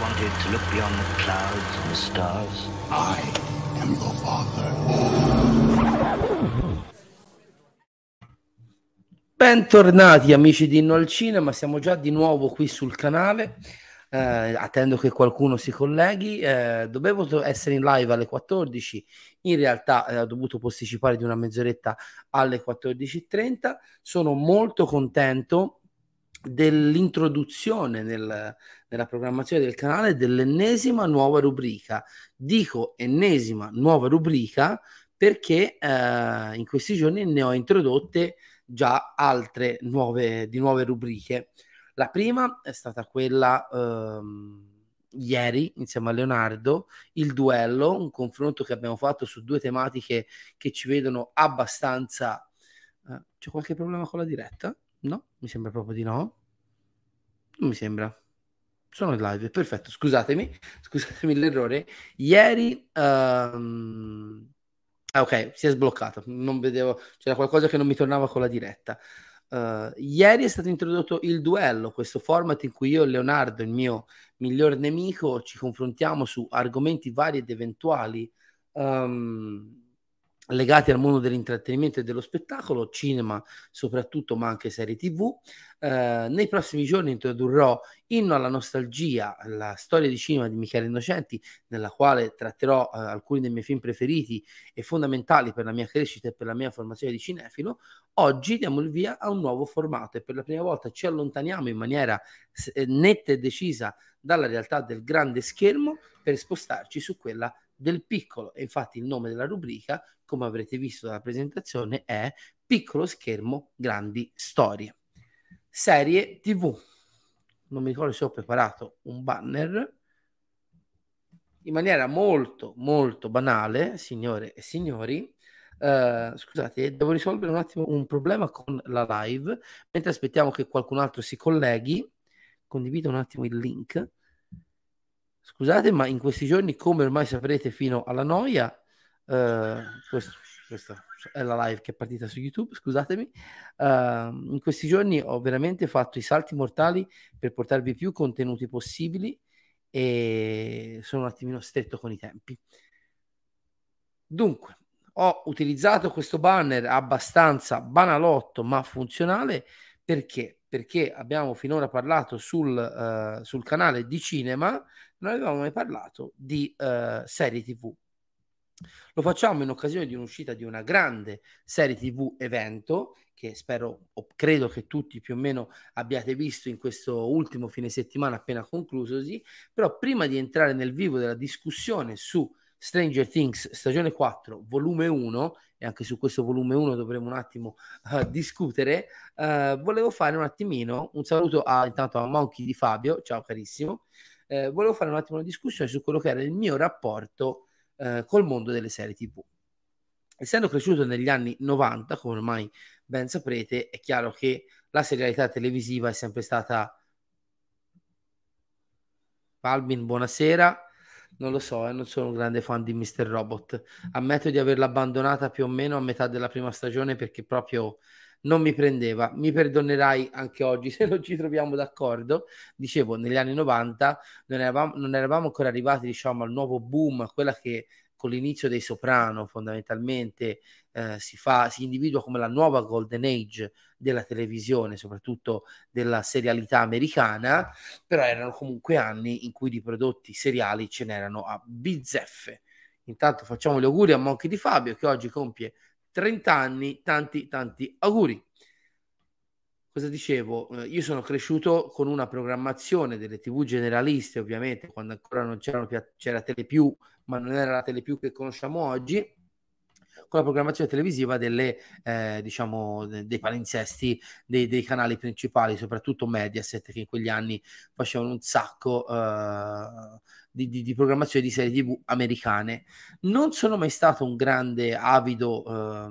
wanted to look beyond the clouds and the stars. I am your father. Bentornati amici di Inno al Cinema, siamo già di nuovo qui sul canale. Eh, attendo che qualcuno si colleghi. Eh, dovevo essere in live alle 14, in realtà eh, ho dovuto posticipare di una mezz'oretta alle 14.30. Sono molto contento dell'introduzione nel, nella programmazione del canale dell'ennesima nuova rubrica. Dico ennesima nuova rubrica perché eh, in questi giorni ne ho introdotte già altre nuove, di nuove rubriche. La prima è stata quella ehm, ieri insieme a Leonardo, il duello, un confronto che abbiamo fatto su due tematiche che ci vedono abbastanza... Eh, c'è qualche problema con la diretta? No, mi sembra proprio di no. Non mi sembra. Sono in live, perfetto, scusatemi, scusatemi l'errore. Ieri... Um... Ok, si è sbloccato, non vedevo, c'era qualcosa che non mi tornava con la diretta. Uh, ieri è stato introdotto il duello, questo format in cui io e Leonardo, il mio miglior nemico, ci confrontiamo su argomenti vari ed eventuali. Um, legati al mondo dell'intrattenimento e dello spettacolo, cinema soprattutto, ma anche serie tv. Eh, nei prossimi giorni introdurrò Inno alla nostalgia, la storia di cinema di Michele Innocenti, nella quale tratterò eh, alcuni dei miei film preferiti e fondamentali per la mia crescita e per la mia formazione di cinefilo. Oggi diamo il via a un nuovo formato e per la prima volta ci allontaniamo in maniera eh, netta e decisa dalla realtà del grande schermo per spostarci su quella del piccolo. E infatti il nome della rubrica, come avrete visto dalla presentazione, è Piccolo schermo, grandi storie. Serie TV. Non mi ricordo se ho preparato un banner in maniera molto molto banale, signore e signori. Uh, scusate, devo risolvere un attimo un problema con la live. Mentre aspettiamo che qualcun altro si colleghi, condivido un attimo il link. Scusate, ma in questi giorni, come ormai saprete fino alla noia, uh, questo, questa è la live che è partita su YouTube, scusatemi, uh, in questi giorni ho veramente fatto i salti mortali per portarvi più contenuti possibili e sono un attimino stretto con i tempi. Dunque, ho utilizzato questo banner abbastanza banalotto ma funzionale perché? Perché abbiamo finora parlato sul, uh, sul canale di cinema non avevamo mai parlato di uh, serie TV. Lo facciamo in occasione di un'uscita di una grande serie TV evento che spero o credo che tutti più o meno abbiate visto in questo ultimo fine settimana appena conclusosi, però prima di entrare nel vivo della discussione su Stranger Things stagione 4 volume 1 e anche su questo volume 1 dovremo un attimo uh, discutere uh, volevo fare un attimino un saluto a, intanto a Monkey di Fabio ciao carissimo eh, volevo fare un attimo una discussione su quello che era il mio rapporto eh, col mondo delle serie tv. Essendo cresciuto negli anni 90, come ormai ben saprete, è chiaro che la serialità televisiva è sempre stata... Palmin, buonasera. Non lo so, eh, non sono un grande fan di Mr. Robot. Ammetto di averla abbandonata più o meno a metà della prima stagione perché proprio non mi prendeva. Mi perdonerai anche oggi se non ci troviamo d'accordo. Dicevo, negli anni 90 non eravamo, non eravamo ancora arrivati, diciamo, al nuovo boom, quella che con l'inizio dei Soprano fondamentalmente eh, si, fa, si individua come la nuova golden age della televisione, soprattutto della serialità americana, però erano comunque anni in cui di prodotti seriali ce n'erano a bizzeffe. Intanto facciamo gli auguri a Monchi di Fabio che oggi compie 30 anni, tanti tanti auguri. Cosa dicevo? Eh, io sono cresciuto con una programmazione delle tv generaliste, ovviamente, quando ancora non c'erano, c'era Telepiù, ma non era la Telepiù che conosciamo oggi, con la programmazione televisiva delle, eh, diciamo, dei palinsesti dei, dei, canali principali, soprattutto Mediaset, che in quegli anni facevano un sacco eh, di, di, di, programmazione di serie tv americane. Non sono mai stato un grande avido eh,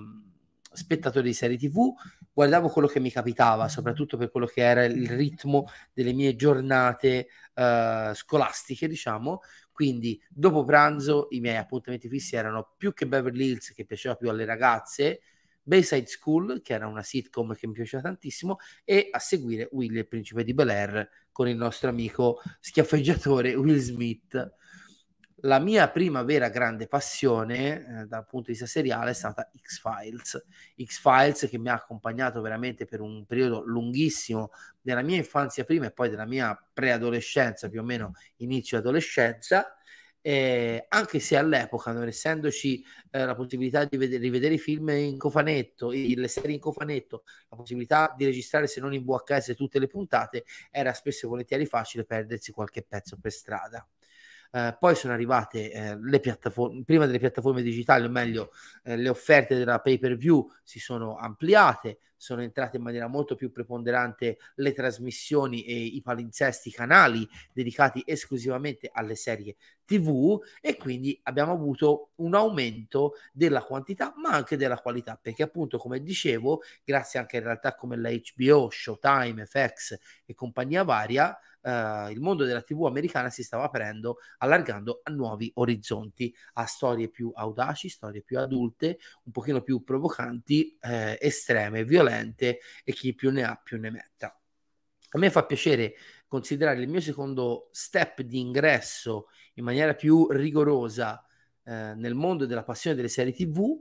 spettatore di serie tv, guardavo quello che mi capitava, soprattutto per quello che era il ritmo delle mie giornate eh, scolastiche, diciamo. Quindi dopo pranzo i miei appuntamenti fissi erano più che Beverly Hills, che piaceva più alle ragazze, Bayside School, che era una sitcom che mi piaceva tantissimo, e a seguire Willy il principe di Bel Air con il nostro amico schiaffeggiatore Will Smith la mia prima vera grande passione eh, dal punto di vista seriale è stata X-Files. X-Files che mi ha accompagnato veramente per un periodo lunghissimo della mia infanzia prima e poi della mia preadolescenza, più o meno inizio adolescenza. Eh, anche se all'epoca, non essendoci eh, la possibilità di vedere, rivedere i film in cofanetto, i, le serie in cofanetto, la possibilità di registrare se non in VHS tutte le puntate, era spesso e volentieri facile perdersi qualche pezzo per strada. Eh, poi sono arrivate eh, le piattaforme, prima delle piattaforme digitali, o meglio, eh, le offerte della pay per view si sono ampliate, sono entrate in maniera molto più preponderante le trasmissioni e i palinsesti canali dedicati esclusivamente alle serie TV e quindi abbiamo avuto un aumento della quantità ma anche della qualità perché appunto come dicevo grazie anche in realtà come la HBO, Showtime, FX e compagnia varia Uh, il mondo della TV americana si stava aprendo, allargando a nuovi orizzonti, a storie più audaci, storie più adulte, un pochino più provocanti, eh, estreme, violente e chi più ne ha più ne metta. A me fa piacere considerare il mio secondo step di ingresso in maniera più rigorosa eh, nel mondo della passione delle serie TV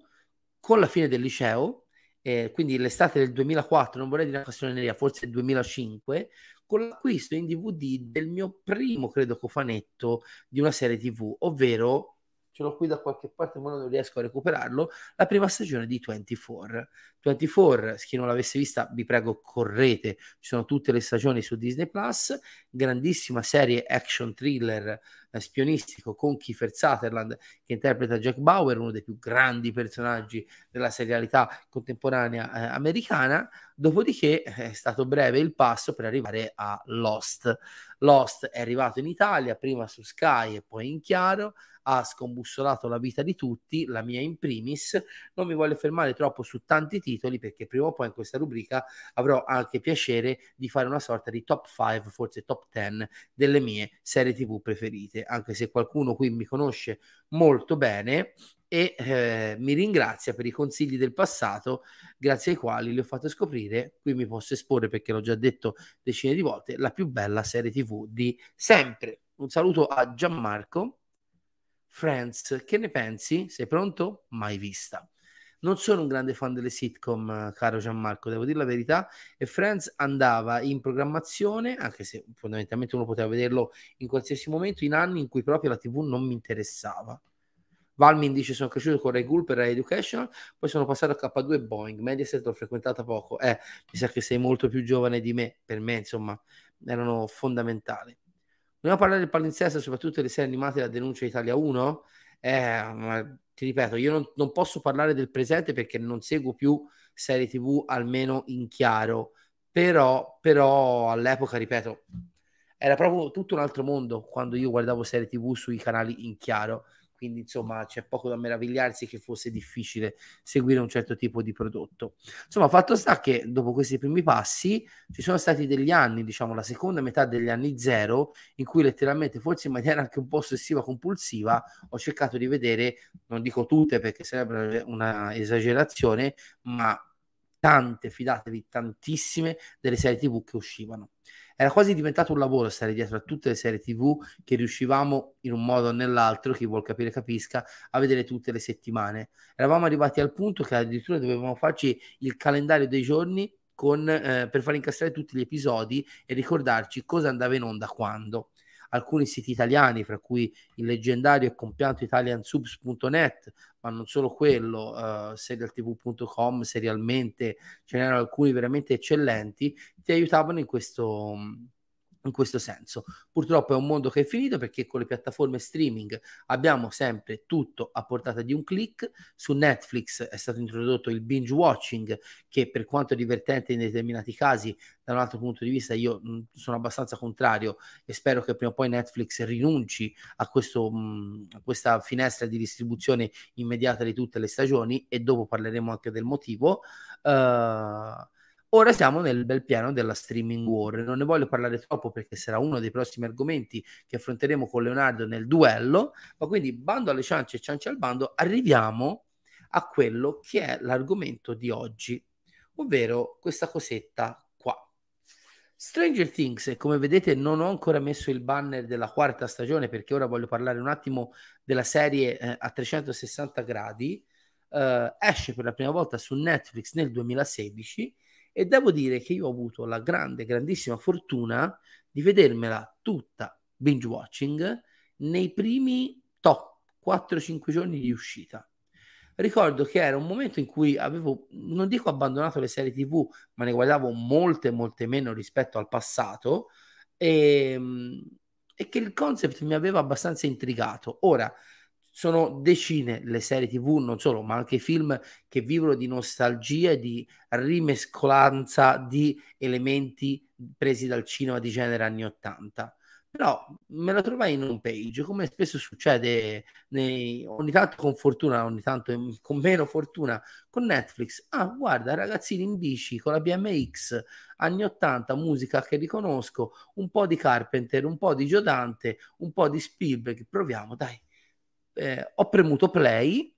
con la fine del liceo, eh, quindi l'estate del 2004, non vorrei dire una castroneria, forse il 2005, con l'acquisto in DVD del mio primo, credo, cofanetto di una serie TV, ovvero ce l'ho qui da qualche parte, ma non riesco a recuperarlo, la prima stagione di 24. 24, chi non l'avesse vista, vi prego, correte, ci sono tutte le stagioni su Disney Plus, grandissima serie action thriller eh, spionistico con Kiefer Sutherland che interpreta Jack Bauer, uno dei più grandi personaggi della serialità contemporanea eh, americana, dopodiché eh, è stato breve il passo per arrivare a Lost. Lost è arrivato in Italia, prima su Sky e poi in chiaro, ha scombussolato la vita di tutti, la mia in primis. Non mi voglio fermare troppo su tanti titoli perché prima o poi in questa rubrica avrò anche piacere di fare una sorta di top 5, forse top 10 delle mie serie TV preferite, anche se qualcuno qui mi conosce molto bene e eh, mi ringrazia per i consigli del passato grazie ai quali le ho fatto scoprire, qui mi posso esporre perché l'ho già detto decine di volte, la più bella serie TV di sempre. Un saluto a Gianmarco Friends, che ne pensi? Sei pronto? Mai vista. Non sono un grande fan delle sitcom, caro Gianmarco, devo dire la verità. E Friends andava in programmazione, anche se fondamentalmente uno poteva vederlo in qualsiasi momento, in anni in cui proprio la TV non mi interessava. Valmin dice sono cresciuto con Ray Gulper e Educational, poi sono passato a K2 Boeing, Mediaset l'ho frequentata poco. Eh, mi sa che sei molto più giovane di me, per me insomma erano fondamentali. Vogliamo parlare del palinsesto, soprattutto delle serie animate La denuncia Italia 1? Eh, ti ripeto, io non, non, posso parlare del presente perché non seguo più serie TV almeno in chiaro, però, però all'epoca, ripeto, era proprio tutto un altro mondo quando io guardavo serie TV sui canali in chiaro quindi insomma c'è poco da meravigliarsi che fosse difficile seguire un certo tipo di prodotto. Insomma, fatto sta che dopo questi primi passi ci sono stati degli anni, diciamo la seconda metà degli anni zero, in cui letteralmente, forse in maniera anche un po' ossessiva compulsiva, ho cercato di vedere, non dico tutte perché sarebbe una esagerazione, ma tante, fidatevi, tantissime delle serie TV che uscivano. Era quasi diventato un lavoro stare dietro a tutte le serie TV che riuscivamo in un modo o nell'altro, chi vuol capire capisca, a vedere tutte le settimane. Eravamo arrivati al punto che addirittura dovevamo farci il calendario dei giorni con, eh, per far incastrare tutti gli episodi e ricordarci cosa andava in onda quando alcuni siti italiani, fra cui il leggendario e compianto italiansubs.net, ma non solo quello, uh, serialtv.com, serialmente, ce n'erano alcuni veramente eccellenti, ti aiutavano in questo, in questo senso. Purtroppo è un mondo che è finito perché con le piattaforme streaming abbiamo sempre tutto a portata di un click. Su Netflix è stato introdotto il binge watching che per quanto divertente in determinati casi, da un altro punto di vista io mh, sono abbastanza contrario e spero che prima o poi Netflix rinunci a, questo, mh, a questa finestra di distribuzione immediata di tutte le stagioni e dopo parleremo anche del motivo. Uh, Ora siamo nel bel piano della streaming war. Non ne voglio parlare troppo perché sarà uno dei prossimi argomenti che affronteremo con Leonardo nel duello. Ma quindi bando alle ciance e ciance al bando, arriviamo a quello che è l'argomento di oggi, ovvero questa cosetta qua. Stranger Things, come vedete non ho ancora messo il banner della quarta stagione perché ora voglio parlare un attimo della serie eh, a 360 gradi, eh, esce per la prima volta su Netflix nel 2016 e devo dire che io ho avuto la grande, grandissima fortuna di vedermela tutta binge watching nei primi top 4-5 giorni di uscita. Ricordo che era un momento in cui avevo, non dico abbandonato le serie TV, ma ne guardavo molte, molte meno rispetto al passato e, ehm, e che il concept mi aveva abbastanza intrigato. Ora, sono decine le serie tv, non solo, ma anche film che vivono di nostalgia e di rimescolanza di elementi presi dal cinema di genere anni 80 però me la trovai in un page, come spesso succede nei, ogni tanto con fortuna, ogni tanto con meno fortuna con Netflix. Ah, guarda, ragazzini in bici con la BMX, anni 80, musica che riconosco, un po' di Carpenter, un po' di Giodante, un po' di Spielberg, proviamo, dai. Eh, ho premuto play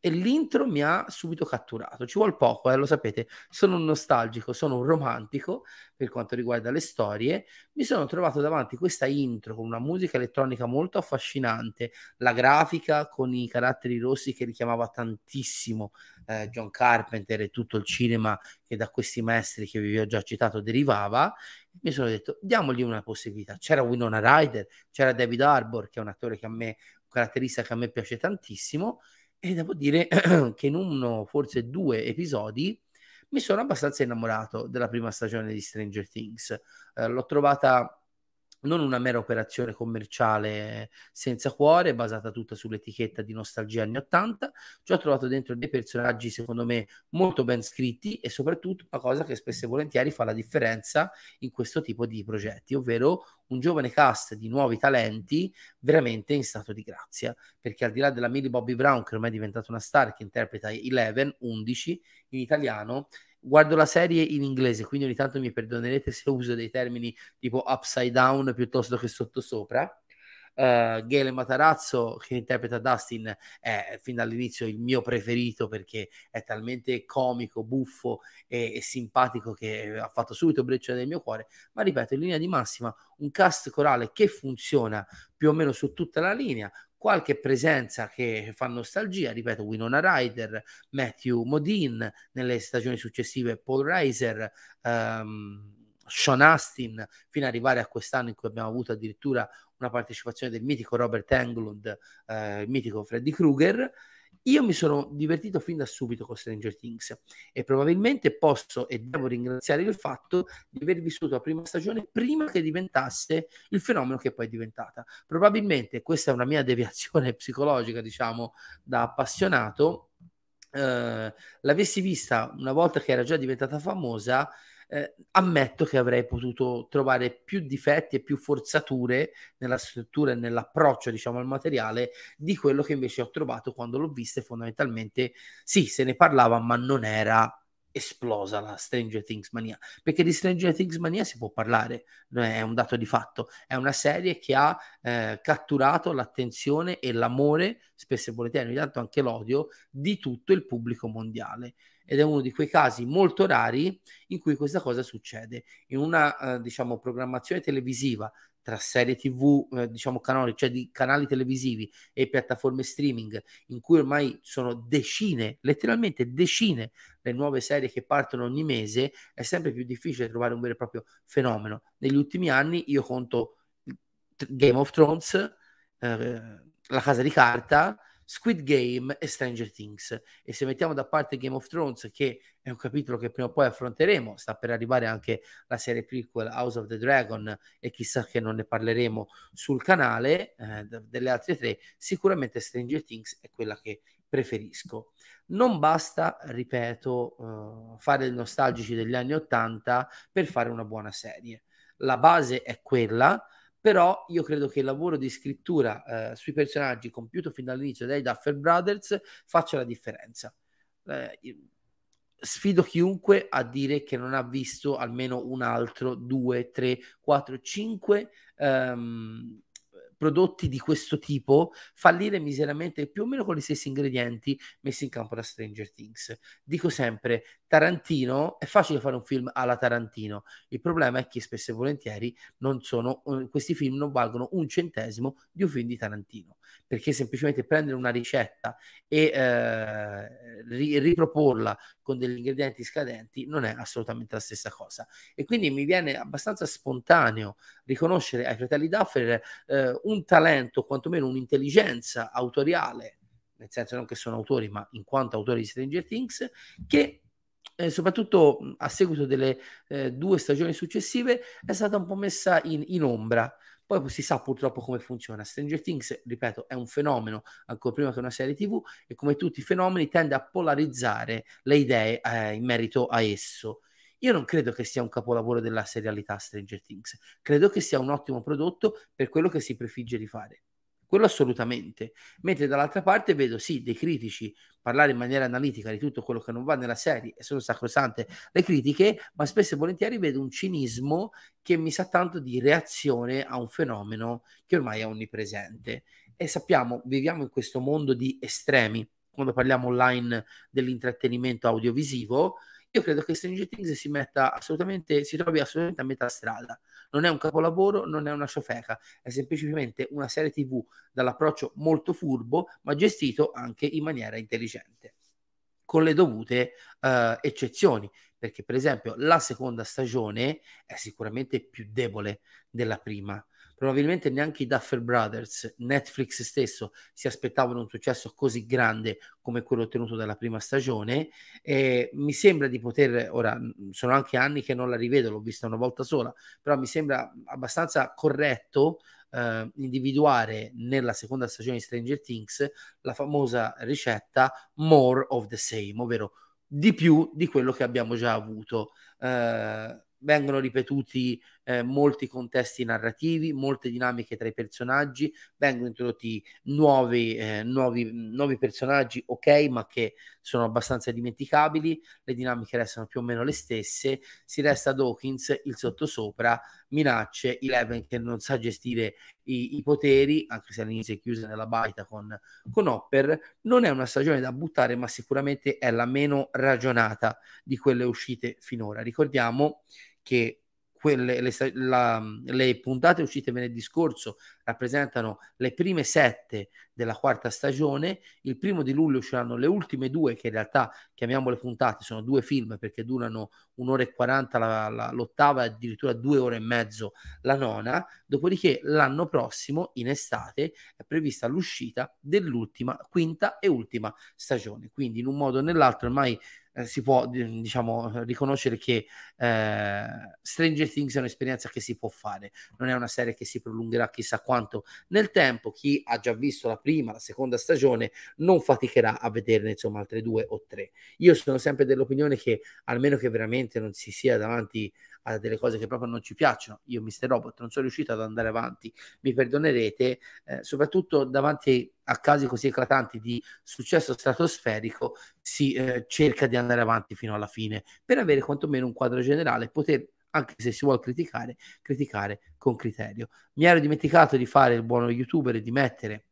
e l'intro mi ha subito catturato. Ci vuole poco, eh, lo sapete, sono un nostalgico, sono un romantico per quanto riguarda le storie. Mi sono trovato davanti questa intro con una musica elettronica molto affascinante, la grafica con i caratteri rossi che richiamava tantissimo eh, John Carpenter e tutto il cinema che da questi maestri che vi ho già citato derivava. Mi sono detto, diamogli una possibilità. C'era Winona Ryder, c'era David Arbor, che è un attore che a me, un caratterista che a me piace tantissimo e devo dire che in uno, forse due episodi, mi sono abbastanza innamorato della prima stagione di Stranger Things. Eh, l'ho trovata non una mera operazione commerciale senza cuore, basata tutta sull'etichetta di nostalgia anni 80. Ci ho trovato dentro dei personaggi, secondo me, molto ben scritti e soprattutto una cosa che spesso e volentieri fa la differenza in questo tipo di progetti, ovvero un giovane cast di nuovi talenti veramente in stato di grazia. Perché al di là della Millie Bobby Brown, che ormai è diventata una star che interpreta Eleven, 11 in italiano, guardo la serie in inglese, quindi ogni tanto mi perdonerete se uso dei termini tipo upside down piuttosto che sottosopra. Uh, Gayle Matarazzo che interpreta Dustin è fin dall'inizio il mio preferito perché è talmente comico, buffo e, e simpatico che ha fatto subito breccia nel mio cuore ma ripeto in linea di massima un cast corale che funziona più o meno su tutta la linea qualche presenza che fa nostalgia, ripeto, Winona Ryder, Matthew Modine, nelle stagioni successive Paul Reiser, um, Sean Astin, fino ad arrivare a quest'anno in cui abbiamo avuto addirittura una partecipazione del mitico Robert Englund, eh, il mitico Freddy Krueger, io mi sono divertito fin da subito con Stranger Things e probabilmente posso e devo ringraziare il fatto di aver vissuto la prima stagione prima che diventasse il fenomeno che poi è diventata. Probabilmente questa è una mia deviazione psicologica, diciamo, da appassionato. Eh, l'avessi vista una volta che era già diventata famosa, eh, ammetto che avrei potuto trovare più difetti e più forzature nella struttura e nell'approccio, diciamo, al materiale di quello che invece ho trovato quando l'ho vista e fondamentalmente sì, se ne parlava, ma non era esplosa la Stranger Things mania perché di Stranger Things mania si può parlare è un dato di fatto è una serie che ha eh, catturato l'attenzione e l'amore spesso e volentieri ogni tanto anche l'odio di tutto il pubblico mondiale ed è uno di quei casi molto rari in cui questa cosa succede. In una, eh, diciamo, programmazione televisiva tra serie tv, eh, diciamo canali, cioè di canali televisivi e piattaforme streaming, in cui ormai sono decine, letteralmente decine, le nuove serie che partono ogni mese, è sempre più difficile trovare un vero e proprio fenomeno. Negli ultimi anni io conto Game of Thrones, eh, La Casa di Carta, Squid Game e Stranger Things. E se mettiamo da parte Game of Thrones, che è un capitolo che prima o poi affronteremo, sta per arrivare anche la serie prequel House of the Dragon e chissà che non ne parleremo sul canale, eh, delle altre tre, sicuramente Stranger Things è quella che preferisco. Non basta, ripeto, uh, fare nostalgici degli anni 80 per fare una buona serie. La base è quella, però io credo che il lavoro di scrittura eh, sui personaggi compiuto fin dall'inizio dai Duffer Brothers faccia la differenza. Eh, sfido chiunque a dire che non ha visto almeno un altro, due, tre, quattro, cinque um, prodotti di questo tipo fallire miseramente più o meno con gli stessi ingredienti messi in campo da Stranger Things. Dico sempre, Tarantino, è facile fare un film alla Tarantino, il problema è che spesso e volentieri sono, eh, questi film non valgono un centesimo di un film di Tarantino, perché semplicemente prendere una ricetta e eh, riproporla con degli ingredienti scadenti non è assolutamente la stessa cosa. E quindi mi viene abbastanza spontaneo riconoscere ai fratelli Duffer eh, un talento, quantomeno un'intelligenza autoriale, nel senso non che sono autori, ma in quanto autori di Stranger Things, che eh, soprattutto a seguito delle eh, due stagioni successive è stata un po' messa in, in ombra. Poi si sa purtroppo come funziona. Stranger Things, ripeto, è un fenomeno ancora prima che una serie TV e come tutti i fenomeni tende a polarizzare le idee eh, in merito a esso. Io non credo che sia un capolavoro della serialità Stranger Things, credo che sia un ottimo prodotto per quello che si prefigge di fare. Quello assolutamente. Mentre dall'altra parte vedo sì dei critici parlare in maniera analitica di tutto quello che non va nella serie e sono sacrosante le critiche, ma spesso e volentieri vedo un cinismo che mi sa tanto di reazione a un fenomeno che ormai è onnipresente. E sappiamo, viviamo in questo mondo di estremi. Quando parliamo online dell'intrattenimento audiovisivo, io credo che Stranger Things si metta assolutamente, si trovi assolutamente a metà strada. Non è un capolavoro, non è una ciofeca, è semplicemente una serie TV dall'approccio molto furbo, ma gestito anche in maniera intelligente, con le dovute uh, eccezioni. Perché, per esempio, la seconda stagione è sicuramente più debole della prima probabilmente neanche i Duffer Brothers, Netflix stesso, si aspettavano un successo così grande come quello ottenuto dalla prima stagione. E mi sembra di poter, ora sono anche anni che non la rivedo, l'ho vista una volta sola, però mi sembra abbastanza corretto Uh, individuare nella seconda stagione di Stranger Things la famosa ricetta more of the same, ovvero di più di quello che abbiamo già avuto. Uh, vengono ripetuti eh, molti contesti narrativi, molte dinamiche tra i personaggi, vengono introdotti nuovi, eh, nuovi, nuovi, personaggi, ok, ma che sono abbastanza dimenticabili, le dinamiche restano più o meno le stesse, si resta Dawkins, il sottosopra, minacce, Eleven che non sa gestire i, i poteri, anche se all'inizio è chiusa nella baita con, con Hopper, non è una stagione da buttare, ma sicuramente è la meno ragionata di quelle uscite finora. Ricordiamo che quelle, le, la, le, puntate uscite venerdì scorso rappresentano le prime sette della quarta stagione. Il primo di luglio usciranno le ultime due, che in realtà chiamiamole puntate, sono due film perché durano un'ora e quaranta la, la, l'ottava addirittura due ore e mezzo la nona. Dopodiché l'anno prossimo, in estate, è prevista l'uscita dell'ultima, quinta e ultima stagione. Quindi in un modo o nell'altro ormai eh, si può diciamo riconoscere che eh, Stranger Things è un'esperienza che si può fare, non è una serie che si prolungherà chissà quanto nel tempo. Chi ha già visto la prima, la seconda stagione non faticherà a vederne insomma altre due o tre. Io sono sempre dell'opinione che almeno che veramente non si sia davanti a delle cose che proprio non ci piacciono. Io, Mister Robot, non sono riuscito ad andare avanti, mi perdonerete, eh, soprattutto davanti a casi così eclatanti di successo stratosferico, si eh, cerca di andare avanti fino alla fine per avere quantomeno un quadro generale e poter anche se si vuole criticare, criticare con criterio. Mi ero dimenticato di fare il buono youtuber e di mettere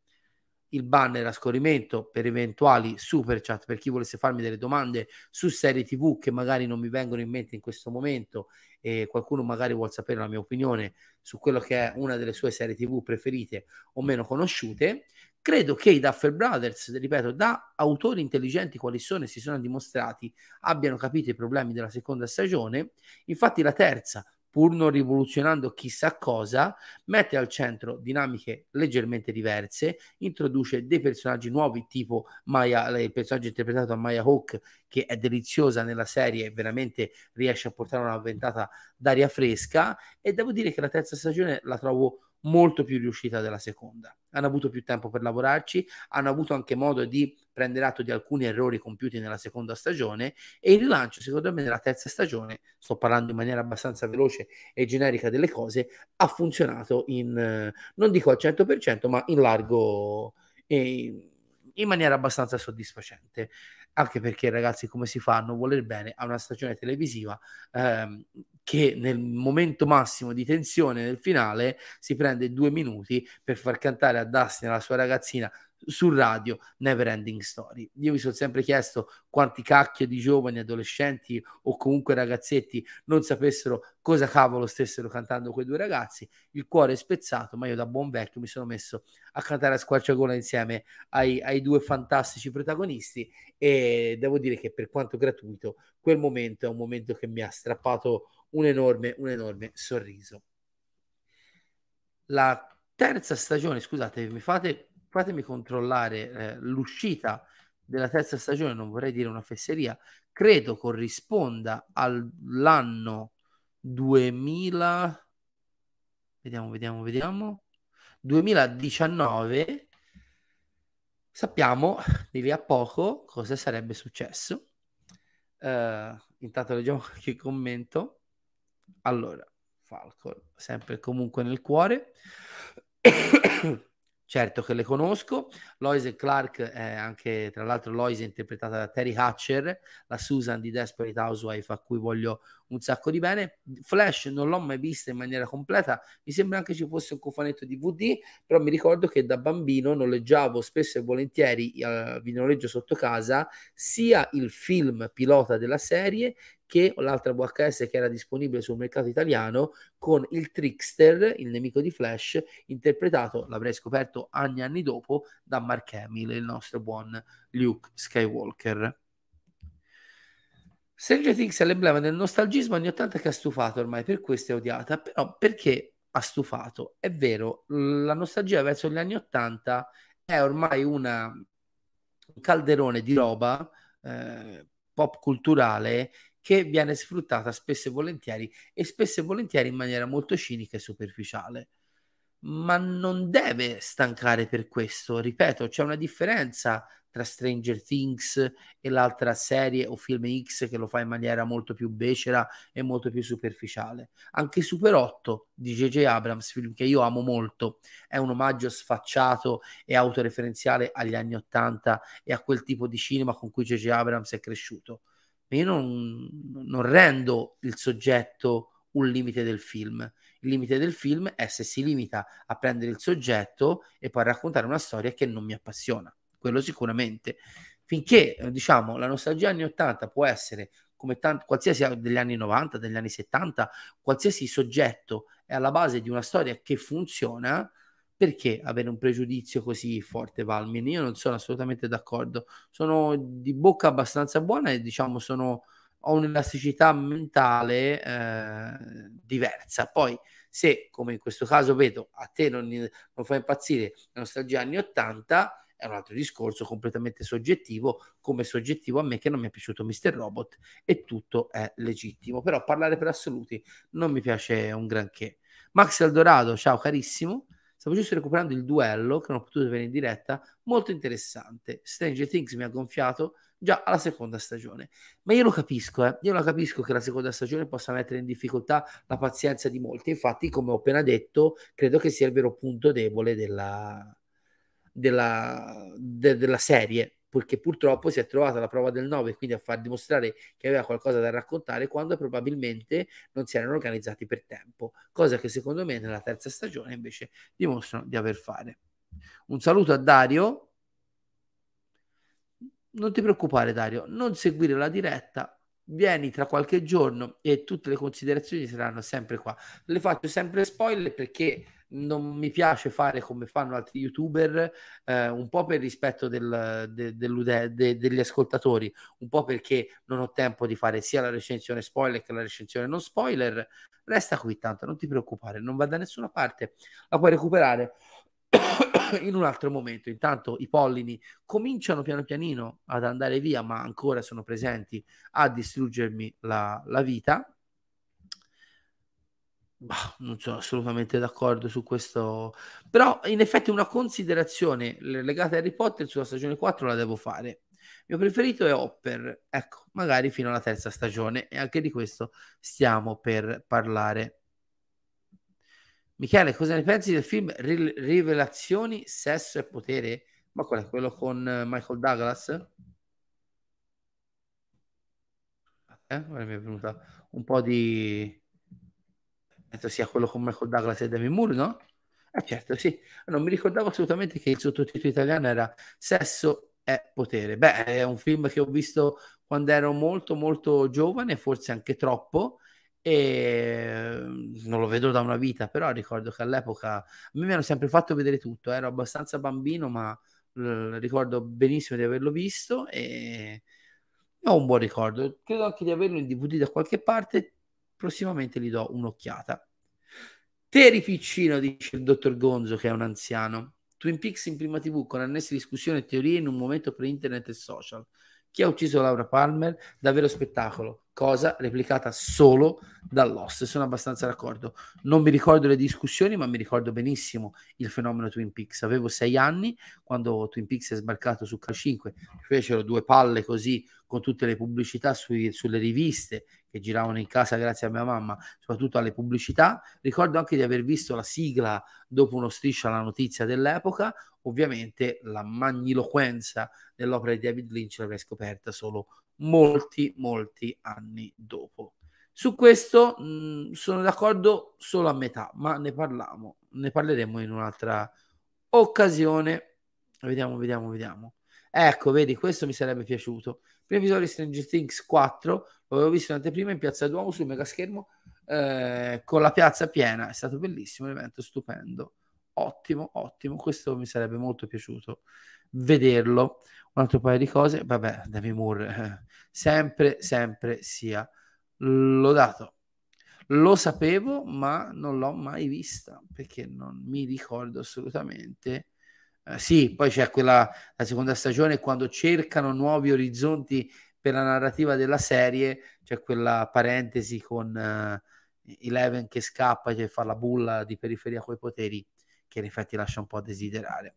il banner a scorrimento per eventuali super chat per chi volesse farmi delle domande su serie tv che magari non mi vengono in mente in questo momento e qualcuno magari vuole sapere la mia opinione su quello che è una delle sue serie tv preferite o meno conosciute credo che i Duffer Brothers ripeto da autori intelligenti quali sono e si sono dimostrati abbiano capito i problemi della seconda stagione. Infatti la terza pur non rivoluzionando chissà cosa, mette al centro dinamiche leggermente diverse, introduce dei personaggi nuovi tipo Maya, il personaggio interpretato da Maya Hawk che è deliziosa nella serie e veramente riesce a portare una ventata d'aria fresca e devo dire che la terza stagione la trovo molto più riuscita della seconda. Hanno avuto più tempo per lavorarci, hanno avuto anche modo di prendere atto di alcuni errori compiuti nella seconda stagione e il rilancio, secondo me, nella terza stagione, sto parlando in maniera abbastanza veloce e generica delle cose, ha funzionato in, non dico al 100%, ma in largo e in maniera abbastanza soddisfacente. Anche perché ragazzi come si fa a non voler bene a una stagione televisiva ehm, che nel momento massimo di tensione del finale si prende due minuti per far cantare a Dustin la sua ragazzina sul radio Never Ending Story. Io mi sono sempre chiesto quanti cacchio di giovani, adolescenti o comunque ragazzetti non sapessero cosa cavolo stessero cantando quei due ragazzi. Il cuore è spezzato, ma io da buon vecchio mi sono messo a cantare a squarciagola insieme ai, ai due fantastici protagonisti e devo dire che per quanto gratuito, quel momento è un momento che mi ha strappato un enorme, un enorme sorriso. La terza stagione, scusate, mi fate fatemi controllare eh, l'uscita della terza stagione, non vorrei dire una fesseria, credo corrisponda all'anno 2000, vediamo, vediamo, vediamo, 2019. Sappiamo di lì a poco cosa sarebbe successo. Uh, intanto leggiamo qualche commento. Allora, Falcon, sempre comunque nel cuore. Certo che le conosco, Lois e Clark è anche, tra l'altro Lois è interpretata da Terry Hatcher, la Susan di Desperate Housewife a cui voglio un sacco di bene. Flash non l'ho mai vista in maniera completa, mi sembra anche ci fosse un cofanetto DVD, però mi ricordo che da bambino noleggiavo spesso e volentieri, vi noleggio sotto casa, sia il film pilota della serie che l'altra VHS che era disponibile sul mercato italiano con il Trickster, il nemico di Flash, interpretato, l'avrei scoperto anni e anni dopo, da Mark Hamill, il nostro buon Luke Skywalker. Stranger Things è l'emblema del nostalgismo anni 80 che ha stufato ormai, per questo è odiata, però perché ha stufato? È vero, la nostalgia verso gli anni 80 è ormai una, un calderone di roba eh, pop culturale che viene sfruttata spesso e volentieri e spesso e volentieri in maniera molto cinica e superficiale. Ma non deve stancare per questo, ripeto, c'è una differenza tra Stranger Things e l'altra serie o film X che lo fa in maniera molto più becera e molto più superficiale. Anche Super 8 di J.J. Abrams, film che io amo molto, è un omaggio sfacciato e autoreferenziale agli anni 80 e a quel tipo di cinema con cui J.J. Abrams è cresciuto io non, non rendo il soggetto un limite del film. Il limite del film è se si limita a prendere il soggetto e poi raccontare una storia che non mi appassiona. Quello sicuramente. Finché, eh, diciamo, la nostalgia anni 80 può essere come tanti, qualsiasi degli anni 90, degli anni 70, qualsiasi soggetto è alla base di una storia che funziona, perché avere un pregiudizio così forte, Valmin? Io non sono assolutamente d'accordo. Sono di bocca abbastanza buona e diciamo sono, ho un'elasticità mentale eh, diversa. Poi, se come in questo caso vedo a te non, non fa impazzire la nostalgia anni 80, è un altro discorso completamente soggettivo, come soggettivo a me che non mi è piaciuto Mr. Robot e tutto è legittimo. Però parlare per assoluti non mi piace un granché. Max Eldorado, ciao carissimo. Stavo giusto recuperando il duello che non ho potuto vedere in diretta, molto interessante. Stranger Things mi ha gonfiato già alla seconda stagione. Ma io lo capisco, eh. io lo capisco che la seconda stagione possa mettere in difficoltà la pazienza di molti. Infatti, come ho appena detto, credo che sia il vero punto debole della, della, de, della serie perché purtroppo si è trovata la prova del 9, quindi a far dimostrare che aveva qualcosa da raccontare quando probabilmente non si erano organizzati per tempo, cosa che secondo me nella terza stagione invece dimostrano di aver fare. Un saluto a Dario. Non ti preoccupare Dario, non seguire la diretta, vieni tra qualche giorno e tutte le considerazioni saranno sempre qua. Le faccio sempre spoiler perché non mi piace fare come fanno altri youtuber, eh, un po' per rispetto del, de, de, degli ascoltatori, un po' perché non ho tempo di fare sia la recensione spoiler che la recensione non spoiler. Resta qui tanto, non ti preoccupare, non va da nessuna parte, la puoi recuperare in un altro momento. Intanto i pollini cominciano piano pianino ad andare via, ma ancora sono presenti a distruggermi la, la vita Bah, non sono assolutamente d'accordo su questo, però in effetti una considerazione legata a Harry Potter sulla stagione 4 la devo fare. Il mio preferito è Hopper, ecco, magari fino alla terza stagione e anche di questo stiamo per parlare. Michele, cosa ne pensi del film Rivelazioni, sesso e potere? Ma qual è quello con Michael Douglas? Eh? Mi è venuta un po' di... Penso sia quello con Michael Douglas e Demi Moore, no? Ah, certo, sì. Non mi ricordavo assolutamente che il sottotitolo italiano era Sesso è potere. Beh, è un film che ho visto quando ero molto molto giovane, forse anche troppo, e non lo vedo da una vita, però ricordo che all'epoca a me mi hanno sempre fatto vedere tutto, ero abbastanza bambino, ma ricordo benissimo di averlo visto e ho un buon ricordo. Credo anche di averlo in DVD da qualche parte, prossimamente gli do un'occhiata. Teri Piccino, dice il dottor Gonzo, che è un anziano. Twin Peaks in prima TV con annessi discussioni e teorie in un momento pre-internet e social. Chi ha ucciso Laura Palmer? Davvero spettacolo. Cosa replicata solo dall'host. Sono abbastanza d'accordo. Non mi ricordo le discussioni, ma mi ricordo benissimo il fenomeno Twin Peaks. Avevo sei anni quando Twin Peaks è sbarcato su Cal 5. Fecero due palle così con tutte le pubblicità sui, sulle riviste che giravano in casa grazie a mia mamma, soprattutto alle pubblicità. Ricordo anche di aver visto la sigla dopo uno striscio alla notizia dell'epoca. Ovviamente la magniloquenza dell'opera di David Lynch l'avrei scoperta solo molti, molti anni dopo. Su questo mh, sono d'accordo solo a metà, ma ne parliamo, ne parleremo in un'altra occasione. Vediamo, vediamo, vediamo. Ecco, vedi, questo mi sarebbe piaciuto. Primo episodio di Stranger Things 4, l'avevo visto in anteprima in Piazza Duomo sul megaschermo eh, con la piazza piena, è stato bellissimo, un evento stupendo. Ottimo, ottimo, questo mi sarebbe molto piaciuto vederlo. Un altro paio di cose, vabbè, Demi Moore, eh, sempre, sempre sia lodato. Lo sapevo, ma non l'ho mai vista perché non mi ricordo assolutamente. Eh, sì, poi c'è quella, la seconda stagione, quando cercano nuovi orizzonti per la narrativa della serie, c'è quella parentesi con uh, Eleven che scappa, che fa la bulla di periferia coi poteri, che in effetti lascia un po' a desiderare.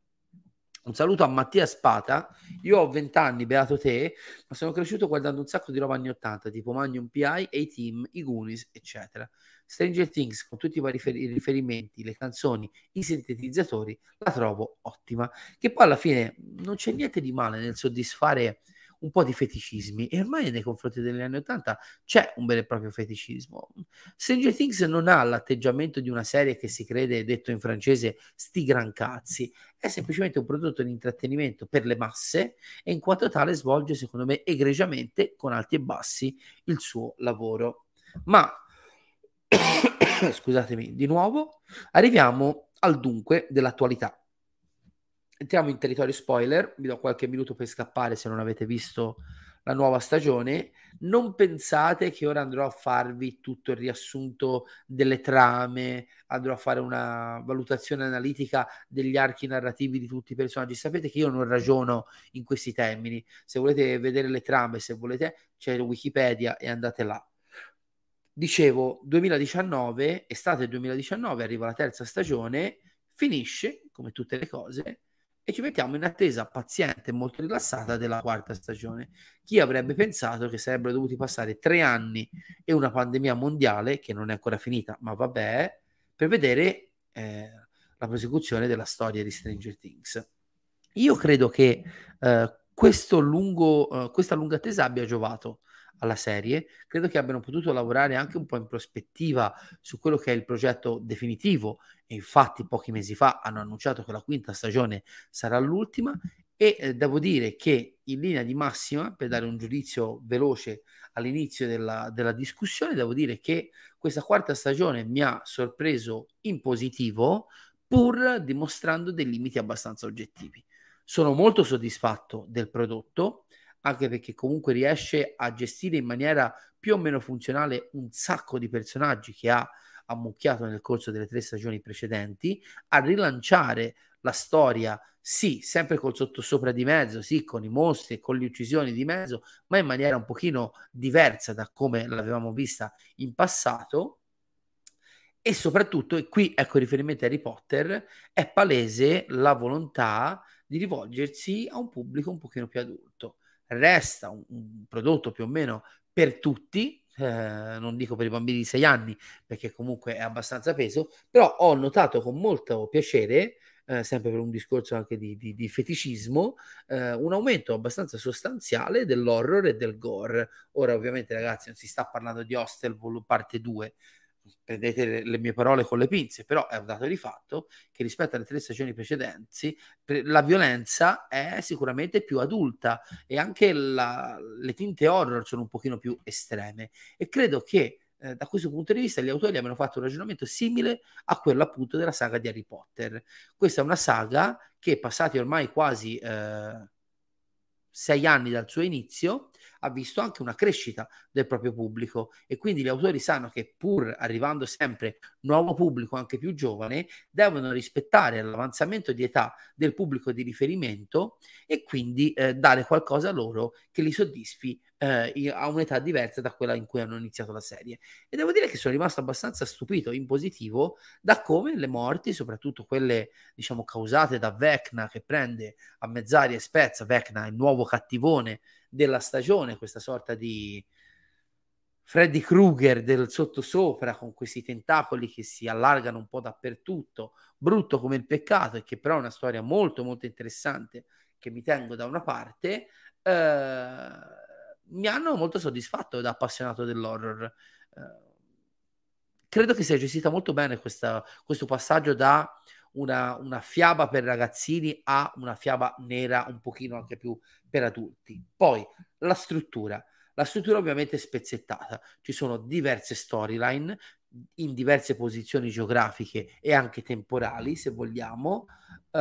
Un saluto a Mattia Spata. Io ho 20 anni, beato te, ma sono cresciuto guardando un sacco di roba anni 80, tipo Magnum PI, A-Team, i Goonies, eccetera. Stranger Things, con tutti i vari riferimenti, le canzoni, i sintetizzatori, la trovo ottima. Che poi alla fine non c'è niente di male nel soddisfare un po' di feticismi e ormai nei confronti degli anni 80 c'è un vero e proprio feticismo. Stranger Things non ha l'atteggiamento di una serie che si crede, detto in francese, sti gran cazzi, è semplicemente un prodotto di intrattenimento per le masse e in quanto tale svolge, secondo me, egregiamente, con alti e bassi, il suo lavoro. Ma, scusatemi di nuovo, arriviamo al dunque dell'attualità. Entriamo in territorio spoiler, vi do qualche minuto per scappare se non avete visto la nuova stagione. Non pensate che ora andrò a farvi tutto il riassunto delle trame, andrò a fare una valutazione analitica degli archi narrativi di tutti i personaggi. Sapete che io non ragiono in questi termini. Se volete vedere le trame, se volete, c'è Wikipedia e andate là. Dicevo, 2019, estate 2019, arriva la terza stagione, finisce, come tutte le cose, e ci mettiamo in attesa paziente e molto rilassata della quarta stagione. Chi avrebbe pensato che sarebbero dovuti passare tre anni e una pandemia mondiale, che non è ancora finita, ma vabbè, per vedere eh, la prosecuzione della storia di Stranger Things. Io credo che eh, lungo, eh, questa lunga attesa abbia giovato alla serie, credo che abbiano potuto lavorare anche un po' in prospettiva su quello che è il progetto definitivo e infatti pochi mesi fa hanno annunciato che la quinta stagione sarà l'ultima e eh, devo dire che in linea di massima, per dare un giudizio veloce all'inizio della, della discussione, devo dire che questa quarta stagione mi ha sorpreso in positivo pur dimostrando dei limiti abbastanza oggettivi. Sono molto soddisfatto del prodotto, anche perché comunque riesce a gestire in maniera più o meno funzionale un sacco di personaggi che ha ammucchiato nel corso delle tre stagioni precedenti, a rilanciare la storia, sì, sempre col sottosopra di mezzo, sì, con i mostri con le uccisioni di mezzo, ma in maniera un pochino diversa da come l'avevamo vista in passato. E soprattutto, e qui ecco riferimento a Harry Potter, è palese la volontà di rivolgersi a un pubblico un pochino più adulto resta un, un prodotto più o meno per tutti, eh, non dico per i bambini di 6 anni perché comunque è abbastanza peso, però ho notato con molto piacere eh, sempre per un discorso anche di, di, di feticismo, eh, un aumento abbastanza sostanziale dell'horror e del gore. Ora ovviamente ragazzi non si sta parlando di Hostel parte 2, prendete le, le, mie parole con le pinze, però è un dato di fatto che rispetto alle tre stagioni precedenti la violenza è sicuramente più adulta e anche la, le tinte horror sono un pochino più estreme e credo che eh, da questo punto di vista gli autori abbiano fatto un ragionamento simile a quello appunto della saga di Harry Potter. Questa è una saga che passati ormai quasi eh, sei anni dal suo inizio ha visto anche una crescita del proprio pubblico. E quindi gli autori sanno che pur arrivando sempre nuovo pubblico anche più giovane devono rispettare l'avanzamento di età del pubblico di riferimento e quindi eh, dare qualcosa a loro che li soddisfi eh, a un'età diversa da quella in cui hanno iniziato la serie. E devo dire che sono rimasto abbastanza stupito in positivo da come le morti soprattutto quelle diciamo causate da Vecna che prende a mezz'aria e spezza Vecna il nuovo cattivone della stagione, questa sorta di Freddy Krueger del sottosopra con questi tentacoli che si allargano un po' dappertutto, brutto come il peccato e che però è una storia molto molto interessante che mi tengo da una parte, eh, mi hanno molto soddisfatto da appassionato dell'horror. Eh, credo che sia gestita molto bene questa, questo passaggio da una, una, fiaba per ragazzini a una fiaba nera un pochino anche più per adulti. Poi la struttura. La struttura ovviamente è spezzettata, ci sono diverse storyline in diverse posizioni geografiche e anche temporali, se vogliamo. Uh,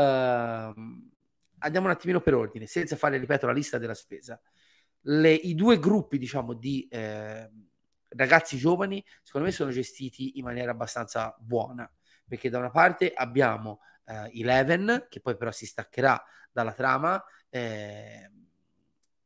andiamo un attimino per ordine, senza fare, ripeto, la lista della spesa. Le, I due gruppi, diciamo, di eh, ragazzi giovani, secondo me, sono gestiti in maniera abbastanza buona perché da una parte abbiamo uh, Eleven, che poi però si staccherà dalla trama, eh,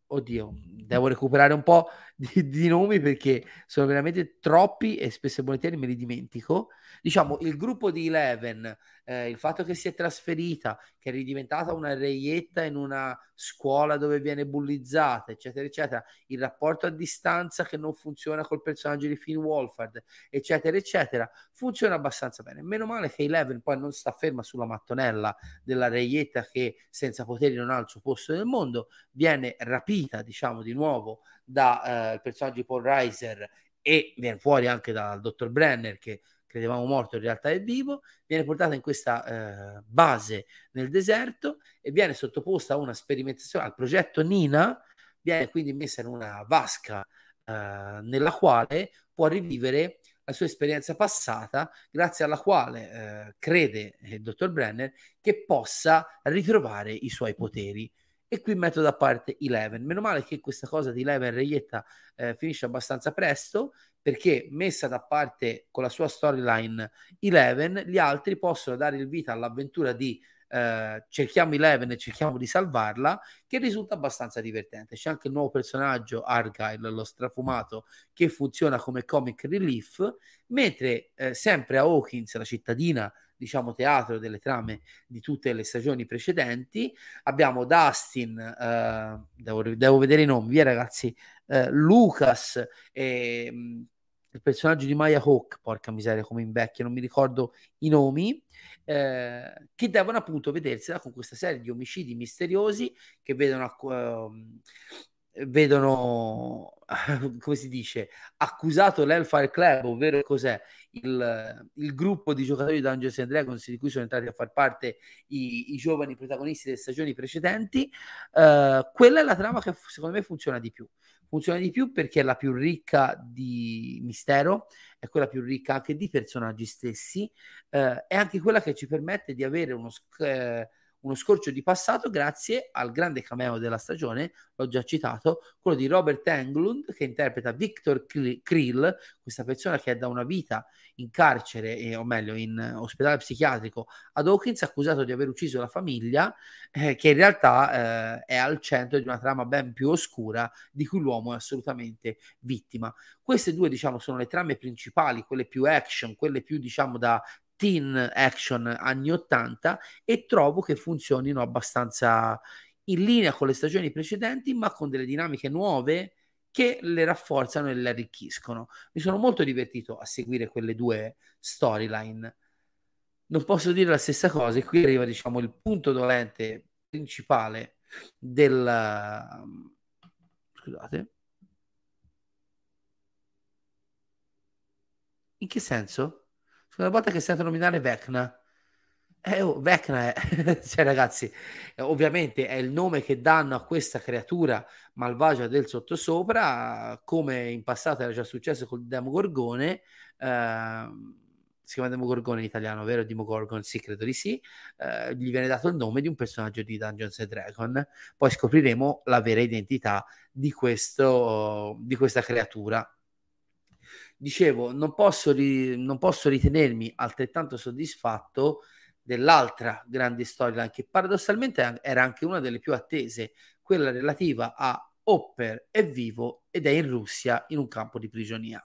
oddio, devo recuperare un po' di, di, nomi perché sono veramente troppi e spesso e volentieri me li dimentico. Diciamo, il gruppo di Eleven, eh, il fatto che si è trasferita, che è ridiventata una reietta in una scuola dove viene bullizzata, eccetera, eccetera, il rapporto a distanza che non funziona col personaggio di Finn Wolford, eccetera, eccetera, funziona abbastanza bene. Meno male che Eleven poi non sta ferma sulla mattonella della reietta che senza poteri non ha il suo posto nel mondo, viene rapita, diciamo, di nuovo dal eh, personaggio di Paul Reiser e viene fuori anche dal dottor Brenner che credevamo morto, in realtà è vivo, viene portata in questa eh, base nel deserto e viene sottoposta a una sperimentazione, al progetto Nina, viene quindi messa in una vasca eh, nella quale può rivivere la sua esperienza passata, grazie alla quale eh, crede il dottor Brenner che possa ritrovare i suoi poteri. E qui metto da parte Eleven. Meno male che questa cosa di Eleven Reietta eh, finisce abbastanza presto perché messa da parte con la sua storyline Eleven, gli altri possono dare il vita all'avventura di eh, cerchiamo Eleven e cerchiamo di salvarla, che risulta abbastanza divertente. C'è anche il nuovo personaggio Argyle, lo strafumato, che funziona come comic relief, mentre eh, sempre a Hawkins, la cittadina diciamo teatro delle trame di tutte le stagioni precedenti. Abbiamo Dustin eh, devo, devo, vedere i nomi via ragazzi eh, Lucas e mm, il personaggio di Maya Hawk, porca miseria come invecchia, non mi ricordo i nomi, eh, che devono appunto vedersela con questa serie di omicidi misteriosi che vedono, uh, vedono come si dice, accusato l'Hellfire Club, ovvero cos'è? Il, il, gruppo di giocatori di Dungeons and Dragons di cui sono entrati a far parte i, i giovani protagonisti delle stagioni precedenti, uh, quella è la trama che secondo me funziona di più. Funziona di più perché è la più ricca di mistero, è quella più ricca anche di personaggi stessi, eh, è anche quella che ci permette di avere uno, eh, uno scorcio di passato grazie al grande cameo della stagione, l'ho già citato, quello di Robert Englund che interpreta Victor Krill, questa persona che è da una vita in carcere, eh, o meglio in ospedale psichiatrico ad Hawkins, accusato di aver ucciso la famiglia, eh, che in realtà eh, è al centro di una trama ben più oscura di cui l'uomo è assolutamente vittima. Queste due, diciamo, sono le trame principali, quelle più action, quelle più, diciamo, da teen action anni 80 e trovo che funzionino abbastanza in linea con le stagioni precedenti, ma con delle dinamiche nuove che le rafforzano e le arricchiscono. Mi sono molto divertito a seguire quelle due storyline. non posso dire la stessa cosa e qui arriva diciamo il punto dolente principale del scusate in che senso? Una volta che sento nominare Vecna eh, oh, Vecna è, cioè ragazzi, ovviamente è il nome che danno a questa creatura malvagia del sottosopra, come in passato era già successo col Demogorgone, eh, si chiama Demogorgone in italiano, vero? Demogorgon, sì, credo di sì, eh, gli viene dato il nome di un personaggio di Dungeons and Dragons, poi scopriremo la vera identità di, questo, di questa creatura. Dicevo, non posso, ri- non posso ritenermi altrettanto soddisfatto dell'altra grande storyline che paradossalmente era anche una delle più attese, quella relativa a Hopper è vivo ed è in Russia in un campo di prigionia.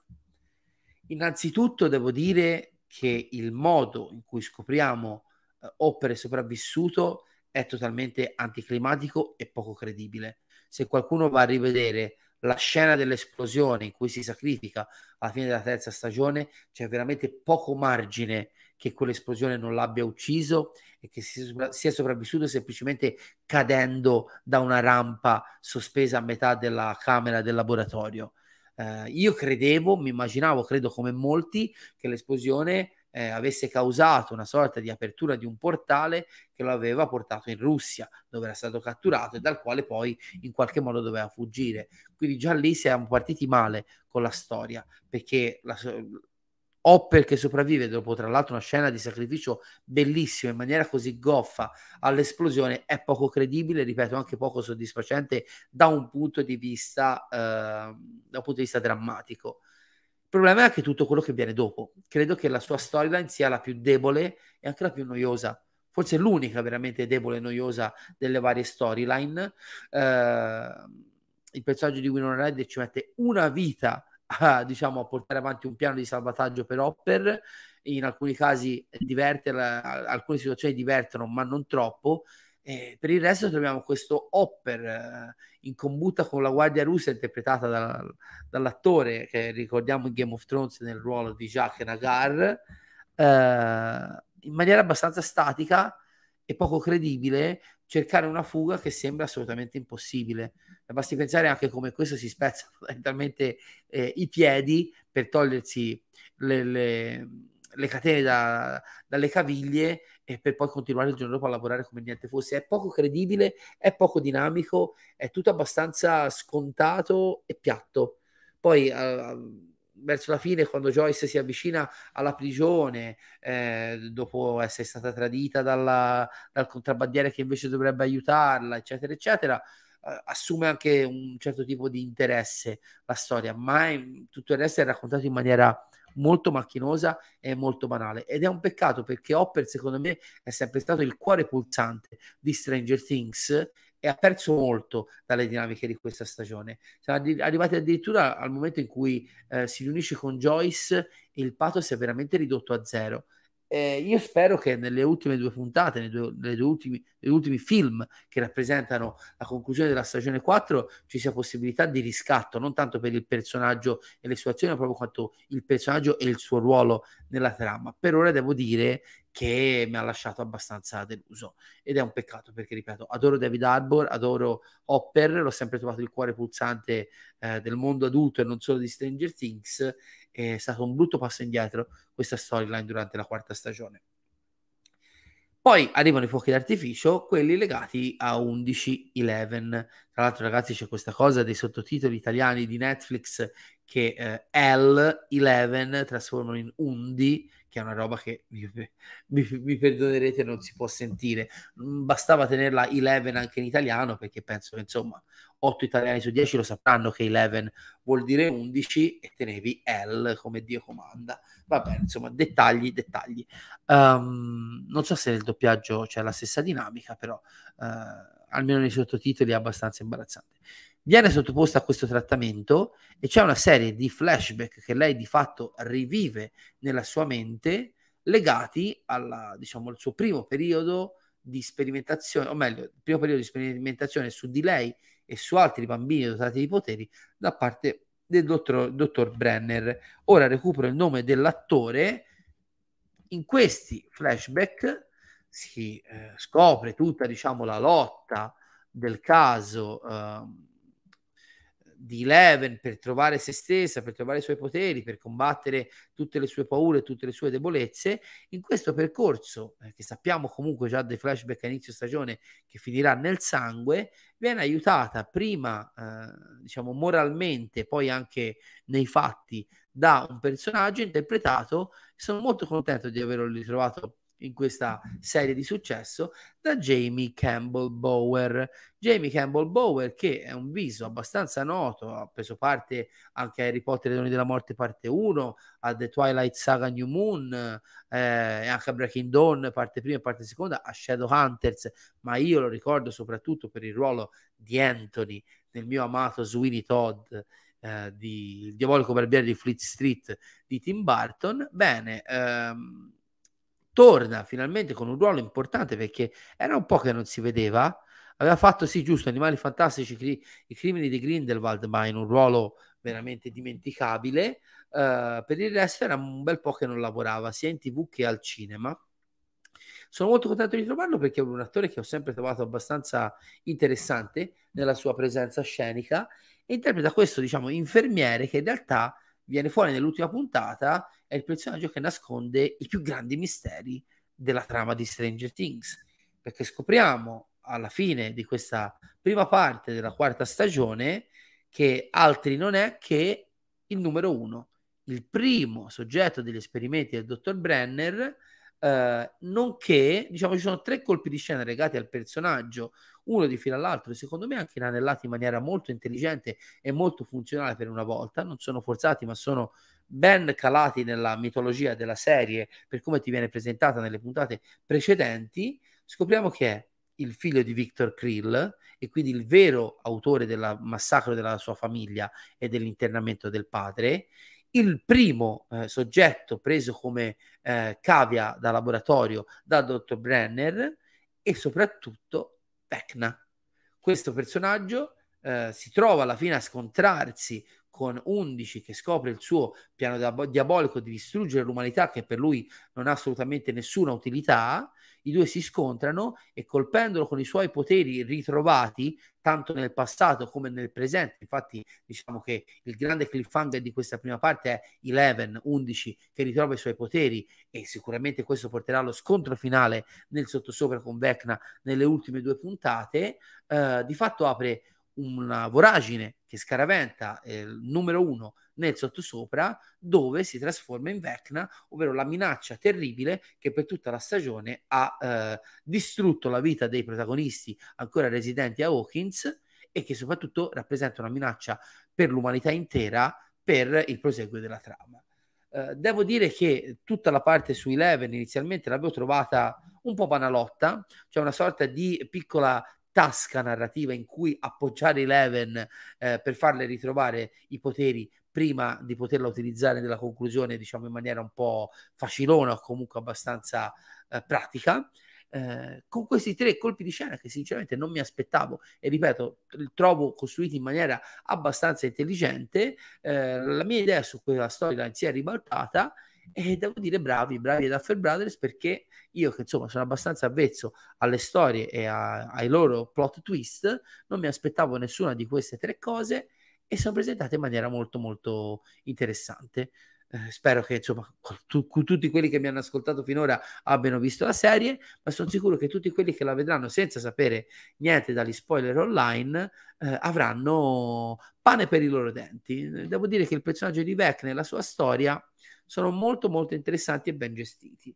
Innanzitutto devo dire che il modo in cui scopriamo eh, Hopper è sopravvissuto è totalmente anticlimatico e poco credibile. Se qualcuno va a rivedere la scena dell'esplosione in cui si sacrifica alla fine della terza stagione, c'è veramente poco margine che quell'esplosione non l'abbia ucciso e che sia sopravvissuto semplicemente cadendo da una rampa sospesa a metà della camera del laboratorio. Eh, io credevo, mi immaginavo, credo come molti, che l'esplosione eh, avesse causato una sorta di apertura di un portale che lo aveva portato in Russia, dove era stato catturato e dal quale poi in qualche modo doveva fuggire. Quindi già lì siamo partiti male con la storia, perché la, Hopper che sopravvive dopo tra l'altro una scena di sacrificio bellissima in maniera così goffa all'esplosione è poco credibile, ripeto anche poco soddisfacente da un punto di vista, eh, da un punto di vista drammatico. Il problema è anche tutto quello che viene dopo. Credo che la sua storyline sia la più debole e anche la più noiosa. Forse l'unica veramente debole e noiosa delle varie storyline. Eh, il personaggio di Winona Red ci mette una vita a, diciamo, a portare avanti un piano di salvataggio per Hopper. In alcuni casi diverte, alcune situazioni divertono, ma non troppo. E per il resto troviamo questo Hopper eh, in combutta con la guardia russa interpretata da, dall'attore che ricordiamo in Game of Thrones nel ruolo di Jacques Nagar eh, in maniera abbastanza statica e poco credibile cercare una fuga che sembra assolutamente impossibile. Basti pensare anche come questo si spezza fondamentalmente eh, i piedi per togliersi le, le, le catene da, dalle caviglie e per poi continuare il giorno dopo a lavorare come niente fosse. È poco credibile, è poco dinamico, è tutto abbastanza scontato e piatto. Poi uh, verso la fine, quando Joyce si avvicina alla prigione, eh, dopo essere stata tradita dalla, dal contrabbandiere che invece dovrebbe aiutarla, eccetera, eccetera, eh, assume anche un certo tipo di interesse la storia, ma in, tutto il resto è raccontato in maniera molto macchinosa e molto banale ed è un peccato perché Hopper secondo me è sempre stato il cuore pulsante di Stranger Things e ha perso molto dalle dinamiche di questa stagione. Siamo arrivati addirittura al momento in cui eh, si riunisce con Joyce e il pathos è veramente ridotto a zero. Eh, io spero che nelle ultime due puntate, nei due, due ultimi, negli ultimi film che rappresentano la conclusione della stagione 4, ci sia possibilità di riscatto, non tanto per il personaggio e le sue azioni, ma proprio quanto il personaggio e il suo ruolo nella trama. Per ora devo dire che mi ha lasciato abbastanza deluso ed è un peccato perché, ripeto, adoro David Arbor, adoro Hopper, l'ho sempre trovato il cuore pulsante eh, del mondo adulto e non solo di Stranger Things è stato un brutto passo indietro questa storyline durante la quarta stagione. Poi arrivano i fuochi d'artificio, quelli legati a 11-11. Tra l'altro, ragazzi, c'è questa cosa dei sottotitoli italiani di Netflix che eh, L11 trasformano in Undi, che è una roba che mi, mi, mi, perdonerete, non si può sentire. Bastava tenerla 11 anche in italiano, perché penso che insomma 8 italiani su 10 lo sapranno che 11 vuol dire 11 e tenevi L come Dio comanda. Va bene, insomma, dettagli, dettagli. Um, non so se nel doppiaggio c'è la stessa dinamica, però uh, almeno nei sottotitoli è abbastanza imbarazzante. Viene sottoposta a questo trattamento e c'è una serie di flashback che lei di fatto rivive nella sua mente legati alla, diciamo, al suo primo periodo di sperimentazione, o meglio, il primo periodo di sperimentazione su di lei e su altri bambini dotati di poteri da parte del dottor, dottor Brenner. Ora recupero il nome dell'attore in questi flashback si eh, scopre tutta diciamo la lotta del caso eh, di Eleven per trovare se stessa, per trovare i suoi poteri, per combattere tutte le sue paure, tutte le sue debolezze, in questo percorso, eh, che sappiamo comunque già dai flashback a inizio stagione che finirà nel sangue, viene aiutata prima, eh, diciamo, moralmente, poi anche nei fatti da un personaggio interpretato. Sono molto contento di averlo ritrovato in questa serie di successo da Jamie Campbell Bower. Jamie Campbell Bower, che è un viso abbastanza noto, ha preso parte anche a Harry Potter e Doni della Morte parte 1, a The Twilight Saga New Moon, eh, anche a Breaking Dawn parte prima e parte seconda, a Shadowhunters, ma io lo ricordo soprattutto per il ruolo di Anthony nel mio amato Sweeney Todd. Eh, di Il diabolico barbiere di Fleet Street di Tim Burton. Bene, ehm, torna finalmente con un ruolo importante perché era un po' che non si vedeva. Aveva fatto, sì, giusto, Animali Fantastici, cri- i crimini di Grindelwald, ma in un ruolo veramente dimenticabile. Uh, per il resto era un bel po' che non lavorava sia in tv che al cinema. Sono molto contento di trovarlo perché è un attore che ho sempre trovato abbastanza interessante nella sua presenza scenica interpreta questo, diciamo, infermiere che in realtà viene fuori nell'ultima puntata è il personaggio che nasconde i più grandi misteri della trama di Stranger Things, perché scopriamo alla fine di questa prima parte della quarta stagione che altri non è che il numero uno, il primo soggetto degli esperimenti del dottor Brenner, eh, nonché diciamo ci sono tre colpi di scena legati al personaggio, uno di fila all'altro, secondo me anche inanellati in maniera molto intelligente e molto funzionale per una volta, non sono forzati ma sono ben calati nella mitologia della serie per come ti viene presentata nelle puntate precedenti, scopriamo che è il figlio di Victor Krill e quindi il vero autore del massacro della sua famiglia e dell'internamento del padre, il primo eh, soggetto preso come eh, cavia da laboratorio dal dottor Brenner e soprattutto Vecna. Questo personaggio eh, si trova alla fine a scontrarsi con 11 che scopre il suo piano diabolico di distruggere l'umanità che per lui non ha assolutamente nessuna utilità, i due si scontrano e colpendolo con i suoi poteri ritrovati tanto nel passato come nel presente, infatti diciamo che il grande cliffhanger di questa prima parte è Eleven, 11 che ritrova i suoi poteri e sicuramente questo porterà allo scontro finale nel sottosopra con Vecna nelle ultime due puntate, eh, di fatto apre una voragine che scaraventa eh, numero uno nel sottosopra dove si trasforma in Vecna, ovvero la minaccia terribile che per tutta la stagione ha eh, distrutto la vita dei protagonisti ancora residenti a Hawkins e che soprattutto rappresenta una minaccia per l'umanità intera per il proseguo della trama. Uh, devo dire che tutta la parte su Eleven inizialmente l'avevo trovata un po' banalotta, cioè una sorta di piccola tasca narrativa in cui appoggiare Eleven eh, per farle ritrovare i poteri prima di poterla utilizzare nella conclusione, diciamo in maniera un po' facilona o comunque abbastanza eh, pratica. Eh, con questi tre colpi di scena che sinceramente non mi aspettavo e ripeto trovo costruiti in maniera abbastanza intelligente eh, la mia idea su quella storia si è ribaltata e devo dire bravi, bravi ad Duffer Brothers perché io che insomma sono abbastanza avvezzo alle storie e a, ai loro plot twist, non mi aspettavo nessuna di queste tre cose e sono presentate in maniera molto molto interessante. Eh, spero che insomma tu, tutti quelli che mi hanno ascoltato finora abbiano visto la serie, ma sono sicuro che tutti quelli che la vedranno senza sapere niente dagli spoiler online eh, avranno pane per i loro denti. Devo dire che il personaggio di Vec nella sua storia sono molto molto interessanti e ben gestiti.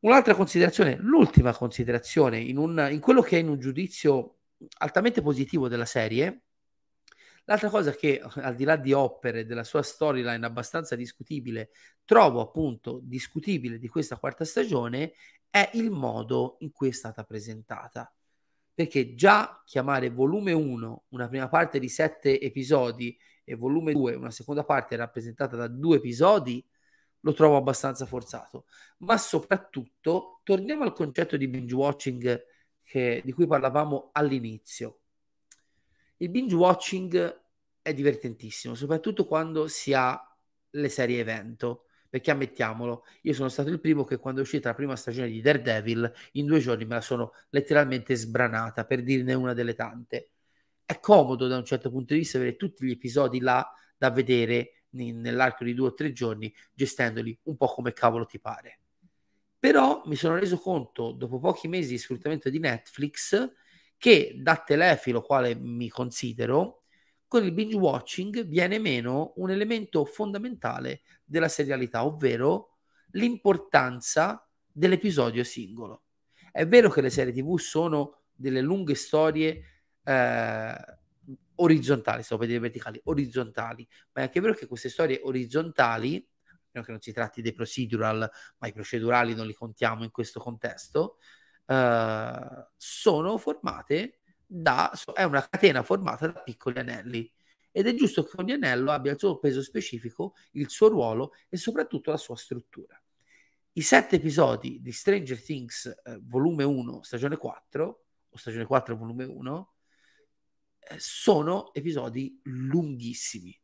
Un'altra considerazione, l'ultima considerazione, in, un, in quello che è in un giudizio altamente positivo della serie, L'altra cosa che, al di là di Opere della sua storyline abbastanza discutibile, trovo appunto discutibile di questa quarta stagione è il modo in cui è stata presentata. Perché già chiamare volume 1 una prima parte di sette episodi e volume 2, una seconda parte rappresentata da due episodi, lo trovo abbastanza forzato. Ma soprattutto, torniamo al concetto di binge watching che, di cui parlavamo all'inizio. Il binge watching è divertentissimo, soprattutto quando si ha le serie evento, perché ammettiamolo, io sono stato il primo che quando è uscita la prima stagione di Daredevil, in due giorni me la sono letteralmente sbranata, per dirne una delle tante. È comodo da un certo punto di vista avere tutti gli episodi là da vedere nell'arco di due o tre giorni, gestendoli un po' come cavolo ti pare. Però mi sono reso conto, dopo pochi mesi di sfruttamento di Netflix, che da telefilo, quale mi considero, con il binge watching viene meno un elemento fondamentale della serialità, ovvero l'importanza dell'episodio singolo. È vero che le serie TV sono delle lunghe storie eh, orizzontali, stavo per dire verticali, orizzontali, ma è anche vero che queste storie orizzontali, che non si tratti dei procedural, ma i procedurali non li contiamo in questo contesto, eh, sono formate da, è una catena formata da piccoli anelli ed è giusto che ogni anello abbia il suo peso specifico, il suo ruolo e soprattutto la sua struttura. I sette episodi di Stranger Things eh, volume 1, stagione 4, o stagione 4, volume 1, eh, sono episodi lunghissimi.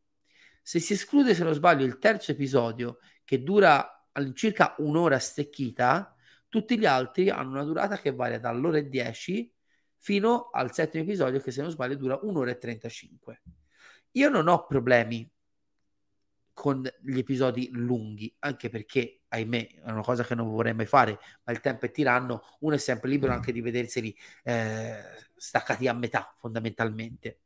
Se si esclude, se non sbaglio, il terzo episodio, che dura all'incirca un'ora stecchita, tutti gli altri hanno una durata che varia dall'ora e 10 fino al settimo episodio che se non sbaglio dura un'ora e 35. Io non ho problemi con gli episodi lunghi, anche perché, ahimè, è una cosa che non vorrei mai fare, ma il tempo è tiranno, uno è sempre libero anche di vederseli eh, staccati a metà, fondamentalmente.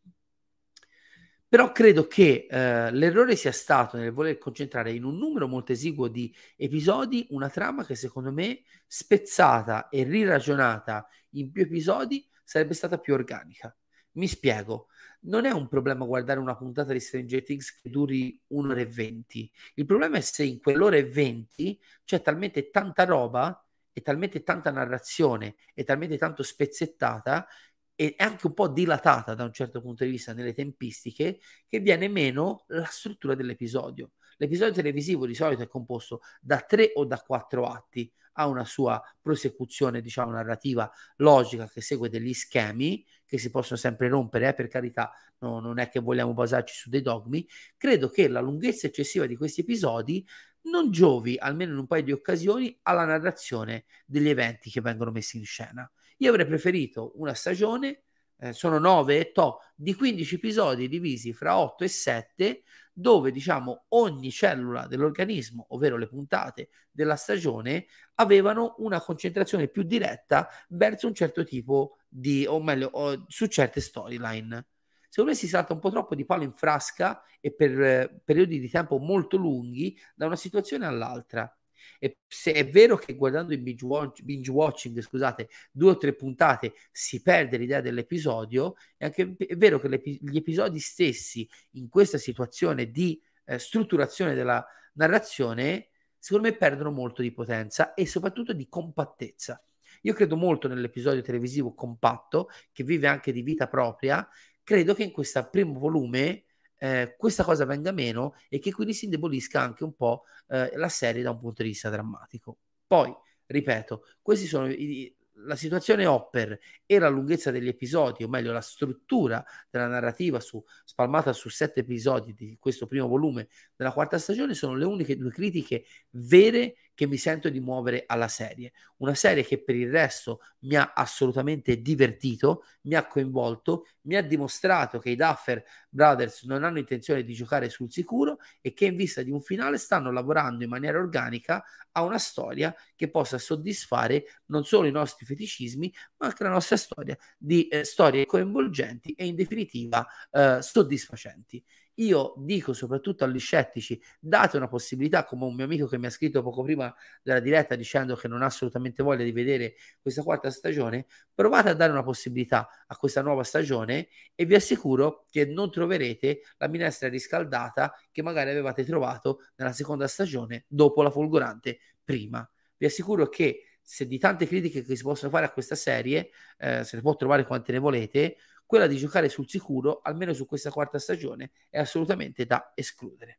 Però credo che eh, l'errore sia stato nel voler concentrare in un numero molto esiguo di episodi una trama che secondo me spezzata e riragionata in più episodi sarebbe stata più organica. Mi spiego, non è un problema guardare una puntata di Stranger Things che duri un'ora e venti. Il problema è se in quell'ora e venti c'è talmente tanta roba e talmente tanta narrazione e talmente tanto spezzettata e anche un po' dilatata da un certo punto di vista nelle tempistiche, che viene meno la struttura dell'episodio. L'episodio televisivo di solito è composto da tre o da quattro atti, ha una sua prosecuzione, diciamo, narrativa logica che segue degli schemi che si possono sempre rompere, eh, per carità, no, non è che vogliamo basarci su dei dogmi. Credo che la lunghezza eccessiva di questi episodi non giovi, almeno in un paio di occasioni, alla narrazione degli eventi che vengono messi in scena. Io avrei preferito una stagione, eh, sono 9 e to, di 15 episodi divisi fra 8 e 7, dove diciamo ogni cellula dell'organismo, ovvero le puntate della stagione, avevano una concentrazione più diretta verso un certo tipo di, o meglio, o, su certe storyline. Secondo me si salta un po' troppo di palo in frasca e per eh, periodi di tempo molto lunghi da una situazione all'altra. E se è vero che guardando in binge, watch, binge watching, scusate, due o tre puntate si perde l'idea dell'episodio, è anche è vero che gli episodi stessi in questa situazione di eh, strutturazione della narrazione, secondo me perdono molto di potenza e soprattutto di compattezza. Io credo molto nell'episodio televisivo compatto, che vive anche di vita propria. Credo che in questo primo volume eh, questa cosa venga meno e che quindi si indebolisca anche un po' eh, la serie da un punto di vista drammatico. Poi, ripeto, questi sono i, la situazione Hopper e la lunghezza degli episodi, o meglio la struttura della narrativa su, spalmata su sette episodi di questo primo volume della quarta stagione, sono le uniche due critiche vere che mi sento di muovere alla serie. Una serie che per il resto mi ha assolutamente divertito, mi ha coinvolto, mi ha dimostrato che i Duffer Brothers non hanno intenzione di giocare sul sicuro e che in vista di un finale stanno lavorando in maniera organica a una storia che possa soddisfare non solo i nostri feticismi, ma anche la nostra storia di eh, storie coinvolgenti e in definitiva eh, soddisfacenti. Io dico soprattutto agli scettici, date una possibilità, come un mio amico che mi ha scritto poco prima della diretta dicendo che non ha assolutamente voglia di vedere questa quarta stagione, provate a dare una possibilità a questa nuova stagione e vi assicuro che non troverete la minestra riscaldata che magari avevate trovato nella seconda stagione dopo la folgorante prima. Vi assicuro che se di tante critiche che si possono fare a questa serie, eh, se ne può trovare quante ne volete, quella di giocare sul sicuro, almeno su questa quarta stagione, è assolutamente da escludere.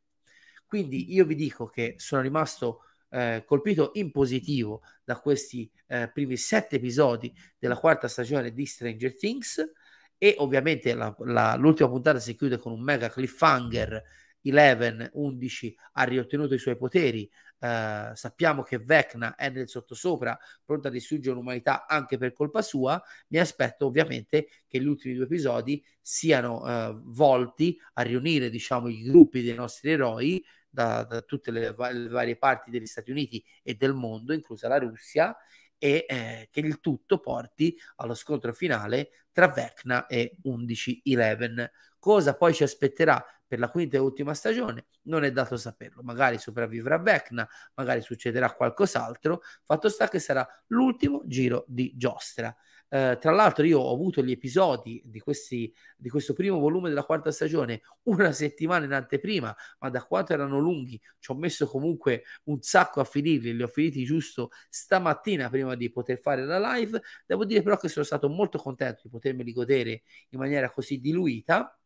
Quindi io vi dico che sono rimasto eh, colpito in positivo da questi eh, primi sette episodi della quarta stagione di Stranger Things e ovviamente la, la, l'ultima puntata si chiude con un mega cliffhanger 11, 11 ha riottenuto i suoi poteri Uh, sappiamo che Vecna è nel sottosopra, pronta a distruggere l'umanità anche per colpa sua. Mi aspetto ovviamente che gli ultimi due episodi siano uh, volti a riunire, diciamo, i gruppi dei nostri eroi da, da tutte le, le, varie parti degli Stati Uniti e del mondo, inclusa la Russia, e eh, che il tutto porti allo scontro finale tra Vecna e 11-11. Cosa poi ci aspetterà per la quinta e ultima stagione non è dato saperlo. Magari sopravvivrà Vecna, magari succederà qualcos'altro. Fatto sta che sarà l'ultimo giro di giostra. Eh, tra l'altro, io ho avuto gli episodi di, questi, di questo primo volume della quarta stagione una settimana in anteprima, ma da quanto erano lunghi, ci ho messo comunque un sacco a finirli. Li ho finiti giusto stamattina prima di poter fare la live. Devo dire, però, che sono stato molto contento di potermeli godere in maniera così diluita.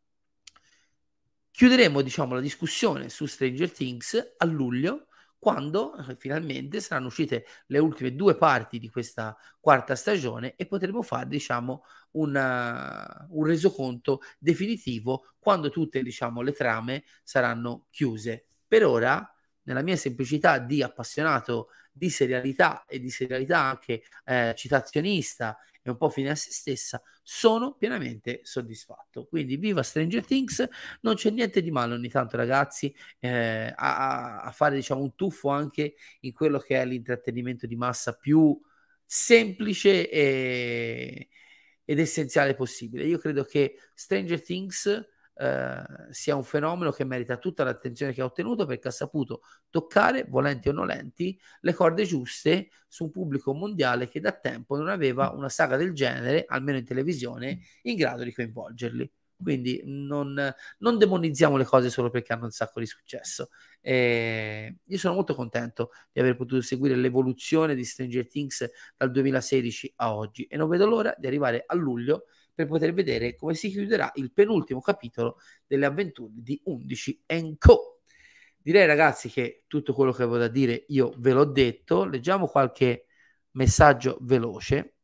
Chiuderemo, diciamo, la discussione su Stranger Things a luglio quando eh, finalmente saranno uscite le ultime due parti di questa quarta stagione e potremo fare, diciamo, una, un resoconto definitivo quando tutte, diciamo, le trame saranno chiuse. Per ora, nella mia semplicità di appassionato di serialità e di serialità anche eh, citazionista e un po' fine a se stessa, sono pienamente soddisfatto. Quindi viva Stranger Things, non c'è niente di male ogni tanto ragazzi eh, a, a, fare diciamo un tuffo anche in quello che è l'intrattenimento di massa più semplice e, ed essenziale possibile. Io credo che Stranger Things eh, sia un fenomeno che merita tutta l'attenzione che ha ottenuto perché ha saputo toccare, volenti o nolenti, le corde giuste su un pubblico mondiale che da tempo non aveva una saga del genere, almeno in televisione, in grado di coinvolgerli. Quindi non, non demonizziamo le cose solo perché hanno un sacco di successo. E io sono molto contento di aver potuto seguire l'evoluzione di Stranger Things dal 2016 a oggi e non vedo l'ora di arrivare a luglio per poter vedere come si chiuderà il penultimo capitolo delle avventure di 11 Co. Direi ragazzi che tutto quello che avevo da dire io ve l'ho detto, leggiamo qualche messaggio veloce.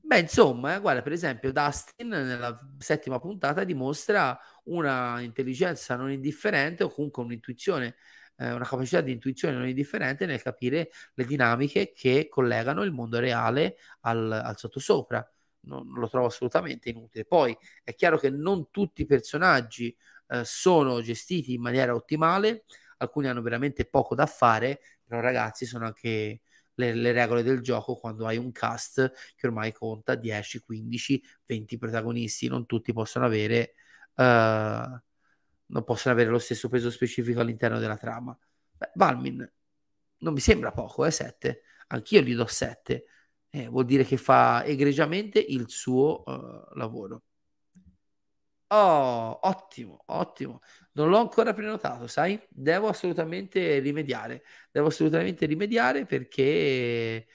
Beh, insomma, eh, guarda, per esempio, Dustin nella settima puntata dimostra una intelligenza non indifferente o comunque un'intuizione, eh, una capacità di intuizione non indifferente nel capire le dinamiche che collegano il mondo reale al, al sottosopra non, lo trovo assolutamente inutile. Poi è chiaro che non tutti i personaggi eh, sono gestiti in maniera ottimale, alcuni hanno veramente poco da fare, però ragazzi sono anche le, le, regole del gioco quando hai un cast che ormai conta 10, 15, 20 protagonisti, non tutti possono avere, uh, non possono avere lo stesso peso specifico all'interno della trama. Beh, Valmin non mi sembra poco, eh, 7. Anch'io gli do 7 eh, vuol dire che fa egregiamente il suo uh, lavoro. Oh, ottimo, ottimo. Non l'ho ancora prenotato, sai? Devo assolutamente rimediare. Devo assolutamente rimediare perché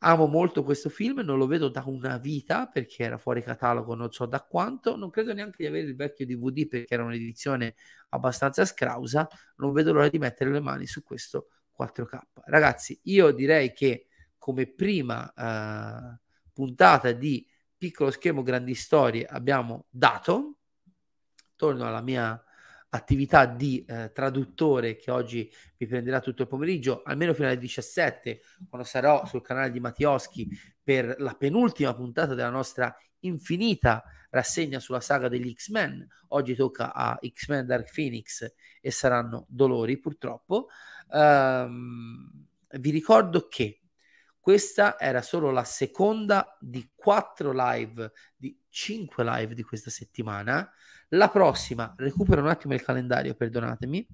amo molto questo film. Non lo vedo da una vita perché era fuori catalogo, non so da quanto. Non credo neanche di avere il vecchio DVD perché era un'edizione abbastanza scrausa. Non vedo l'ora di mettere le mani su questo 4K. Ragazzi, io direi che come prima uh, puntata di piccolo schermo grandi storie abbiamo dato torno alla mia attività di eh, traduttore che oggi mi prenderà tutto il pomeriggio, almeno fino alle 17, quando sarò sul canale di Mattioschi per la penultima puntata della nostra infinita rassegna sulla saga degli X-Men. Oggi tocca a X-Men Dark Phoenix e saranno dolori purtroppo. Um, vi ricordo che questa era solo la seconda di quattro live, di cinque live di questa settimana. La prossima, recupero un attimo il calendario, perdonatemi.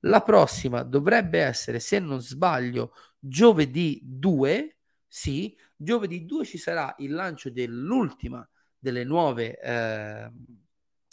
La prossima dovrebbe essere, se non sbaglio, giovedì 2. Sì, giovedì 2 ci sarà il lancio dell'ultima delle nuove eh,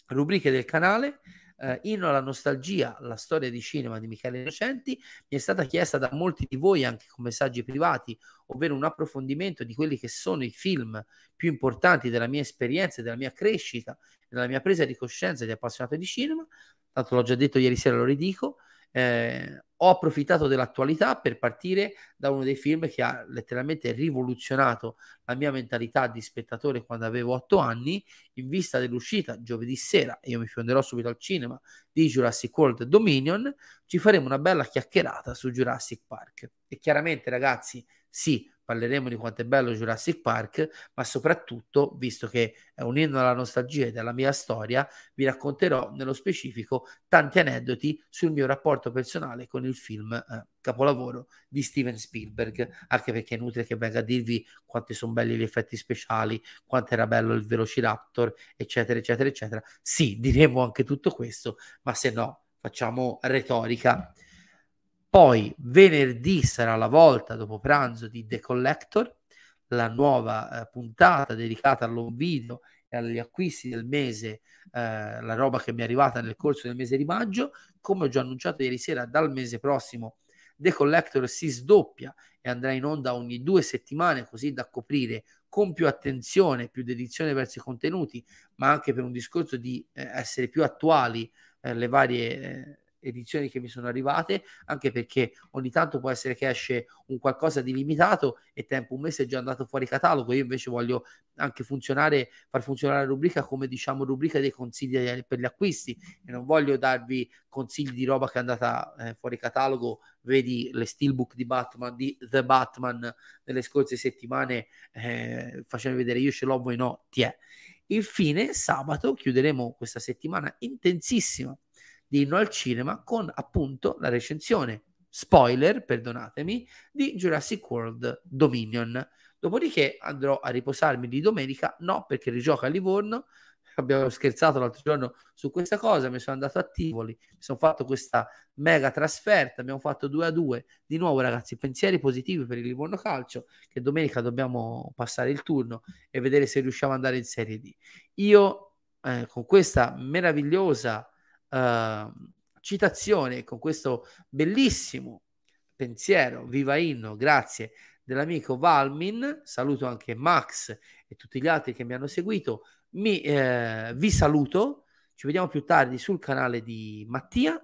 rubriche del canale eh, Inno alla nostalgia, la storia di cinema di Michele Innocenti, mi è stata chiesta da molti di voi anche con messaggi privati, ovvero un approfondimento di quelli che sono i film più importanti della mia esperienza, della mia crescita, della mia presa di coscienza di appassionato di cinema. Tanto l'ho già detto ieri sera, lo ridico. Eh, ho approfittato dell'attualità per partire da uno dei film che ha letteralmente rivoluzionato la mia mentalità di spettatore quando avevo otto anni, in vista dell'uscita giovedì sera, io mi fionderò subito al cinema, di Jurassic World Dominion, ci faremo una bella chiacchierata su Jurassic Park. E chiaramente ragazzi, sì, parleremo di quanto è bello Jurassic Park, ma soprattutto, visto che è un inno alla nostalgia e della mia storia, vi racconterò nello specifico tanti aneddoti sul mio rapporto personale con il film eh, capolavoro di Steven Spielberg, anche perché è inutile che venga a dirvi quanti sono belli gli effetti speciali, quanto era bello il Velociraptor, eccetera, eccetera, eccetera. Sì, diremo anche tutto questo, ma se no facciamo retorica. Poi venerdì sarà la volta dopo pranzo di The Collector, la nuova eh, puntata dedicata all'home video e agli acquisti del mese, eh, la roba che mi è arrivata nel corso del mese di maggio. Come ho già annunciato ieri sera, dal mese prossimo The Collector si sdoppia e andrà in onda ogni due settimane, così da coprire con più attenzione, più dedizione verso i contenuti, ma anche per un discorso di eh, essere più attuali eh, le varie eh, edizioni che mi sono arrivate, anche perché ogni tanto può essere che esce un qualcosa di limitato e tempo un mese è già andato fuori catalogo. Io invece voglio anche funzionare, far funzionare la rubrica come diciamo rubrica dei consigli per gli acquisti e non voglio darvi consigli di roba che è andata eh, fuori catalogo. Vedi le steelbook di Batman, di The Batman nelle scorse settimane, eh, facendo vedere io ce l'ho, voi no, ti è. Infine, sabato chiuderemo questa settimana intensissima di Inno al Cinema con appunto la recensione, spoiler, perdonatemi, di Jurassic World Dominion. Dopodiché andrò a riposarmi di domenica, no perché rigioca a Livorno, abbiamo scherzato l'altro giorno su questa cosa, mi sono andato a Tivoli, mi sono fatto questa mega trasferta, abbiamo fatto 2 a 2, di nuovo ragazzi, pensieri positivi per il Livorno Calcio, che domenica dobbiamo passare il turno e vedere se riusciamo ad andare in Serie D. Io eh, con questa meravigliosa uh, citazione, con questo bellissimo pensiero, viva inno, grazie dell'amico Valmin, saluto anche Max e tutti gli altri che mi hanno seguito, mi, eh, vi saluto, ci vediamo più tardi sul canale di Mattia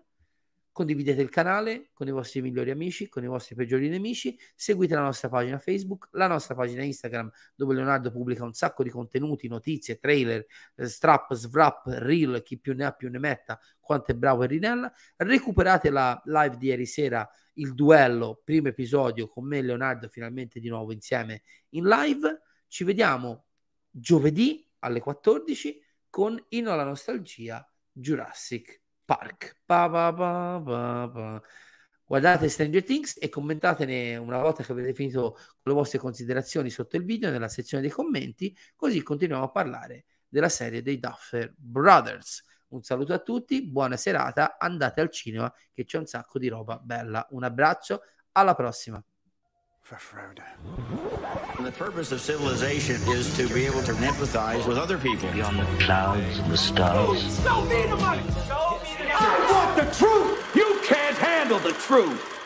condividete il canale con i vostri migliori amici, con i vostri peggiori nemici, seguite la nostra pagina Facebook, la nostra pagina Instagram dove Leonardo pubblica un sacco di contenuti, notizie, trailer, eh, strap, svrap, reel, chi più ne ha più ne metta, quanto è bravo e Rinella. Recuperate la live di ieri sera, il duello, primo episodio con me e Leonardo finalmente di nuovo insieme in live. Ci vediamo giovedì alle 14 con Inno alla nostalgia Jurassic Park. Pa, pa, pa, Guardate Stranger Things e commentatene una volta che avete finito con le vostre considerazioni sotto il video nella sezione dei commenti, così continuiamo a parlare della serie dei Duffer Brothers. Un saluto a tutti, buona serata, andate al cinema che c'è un sacco di roba bella. Un abbraccio, alla prossima. the purpose of civilization is to be able to empathize with other people. Beyond the clouds and the stars. Show me the the truth! You can't handle the truth!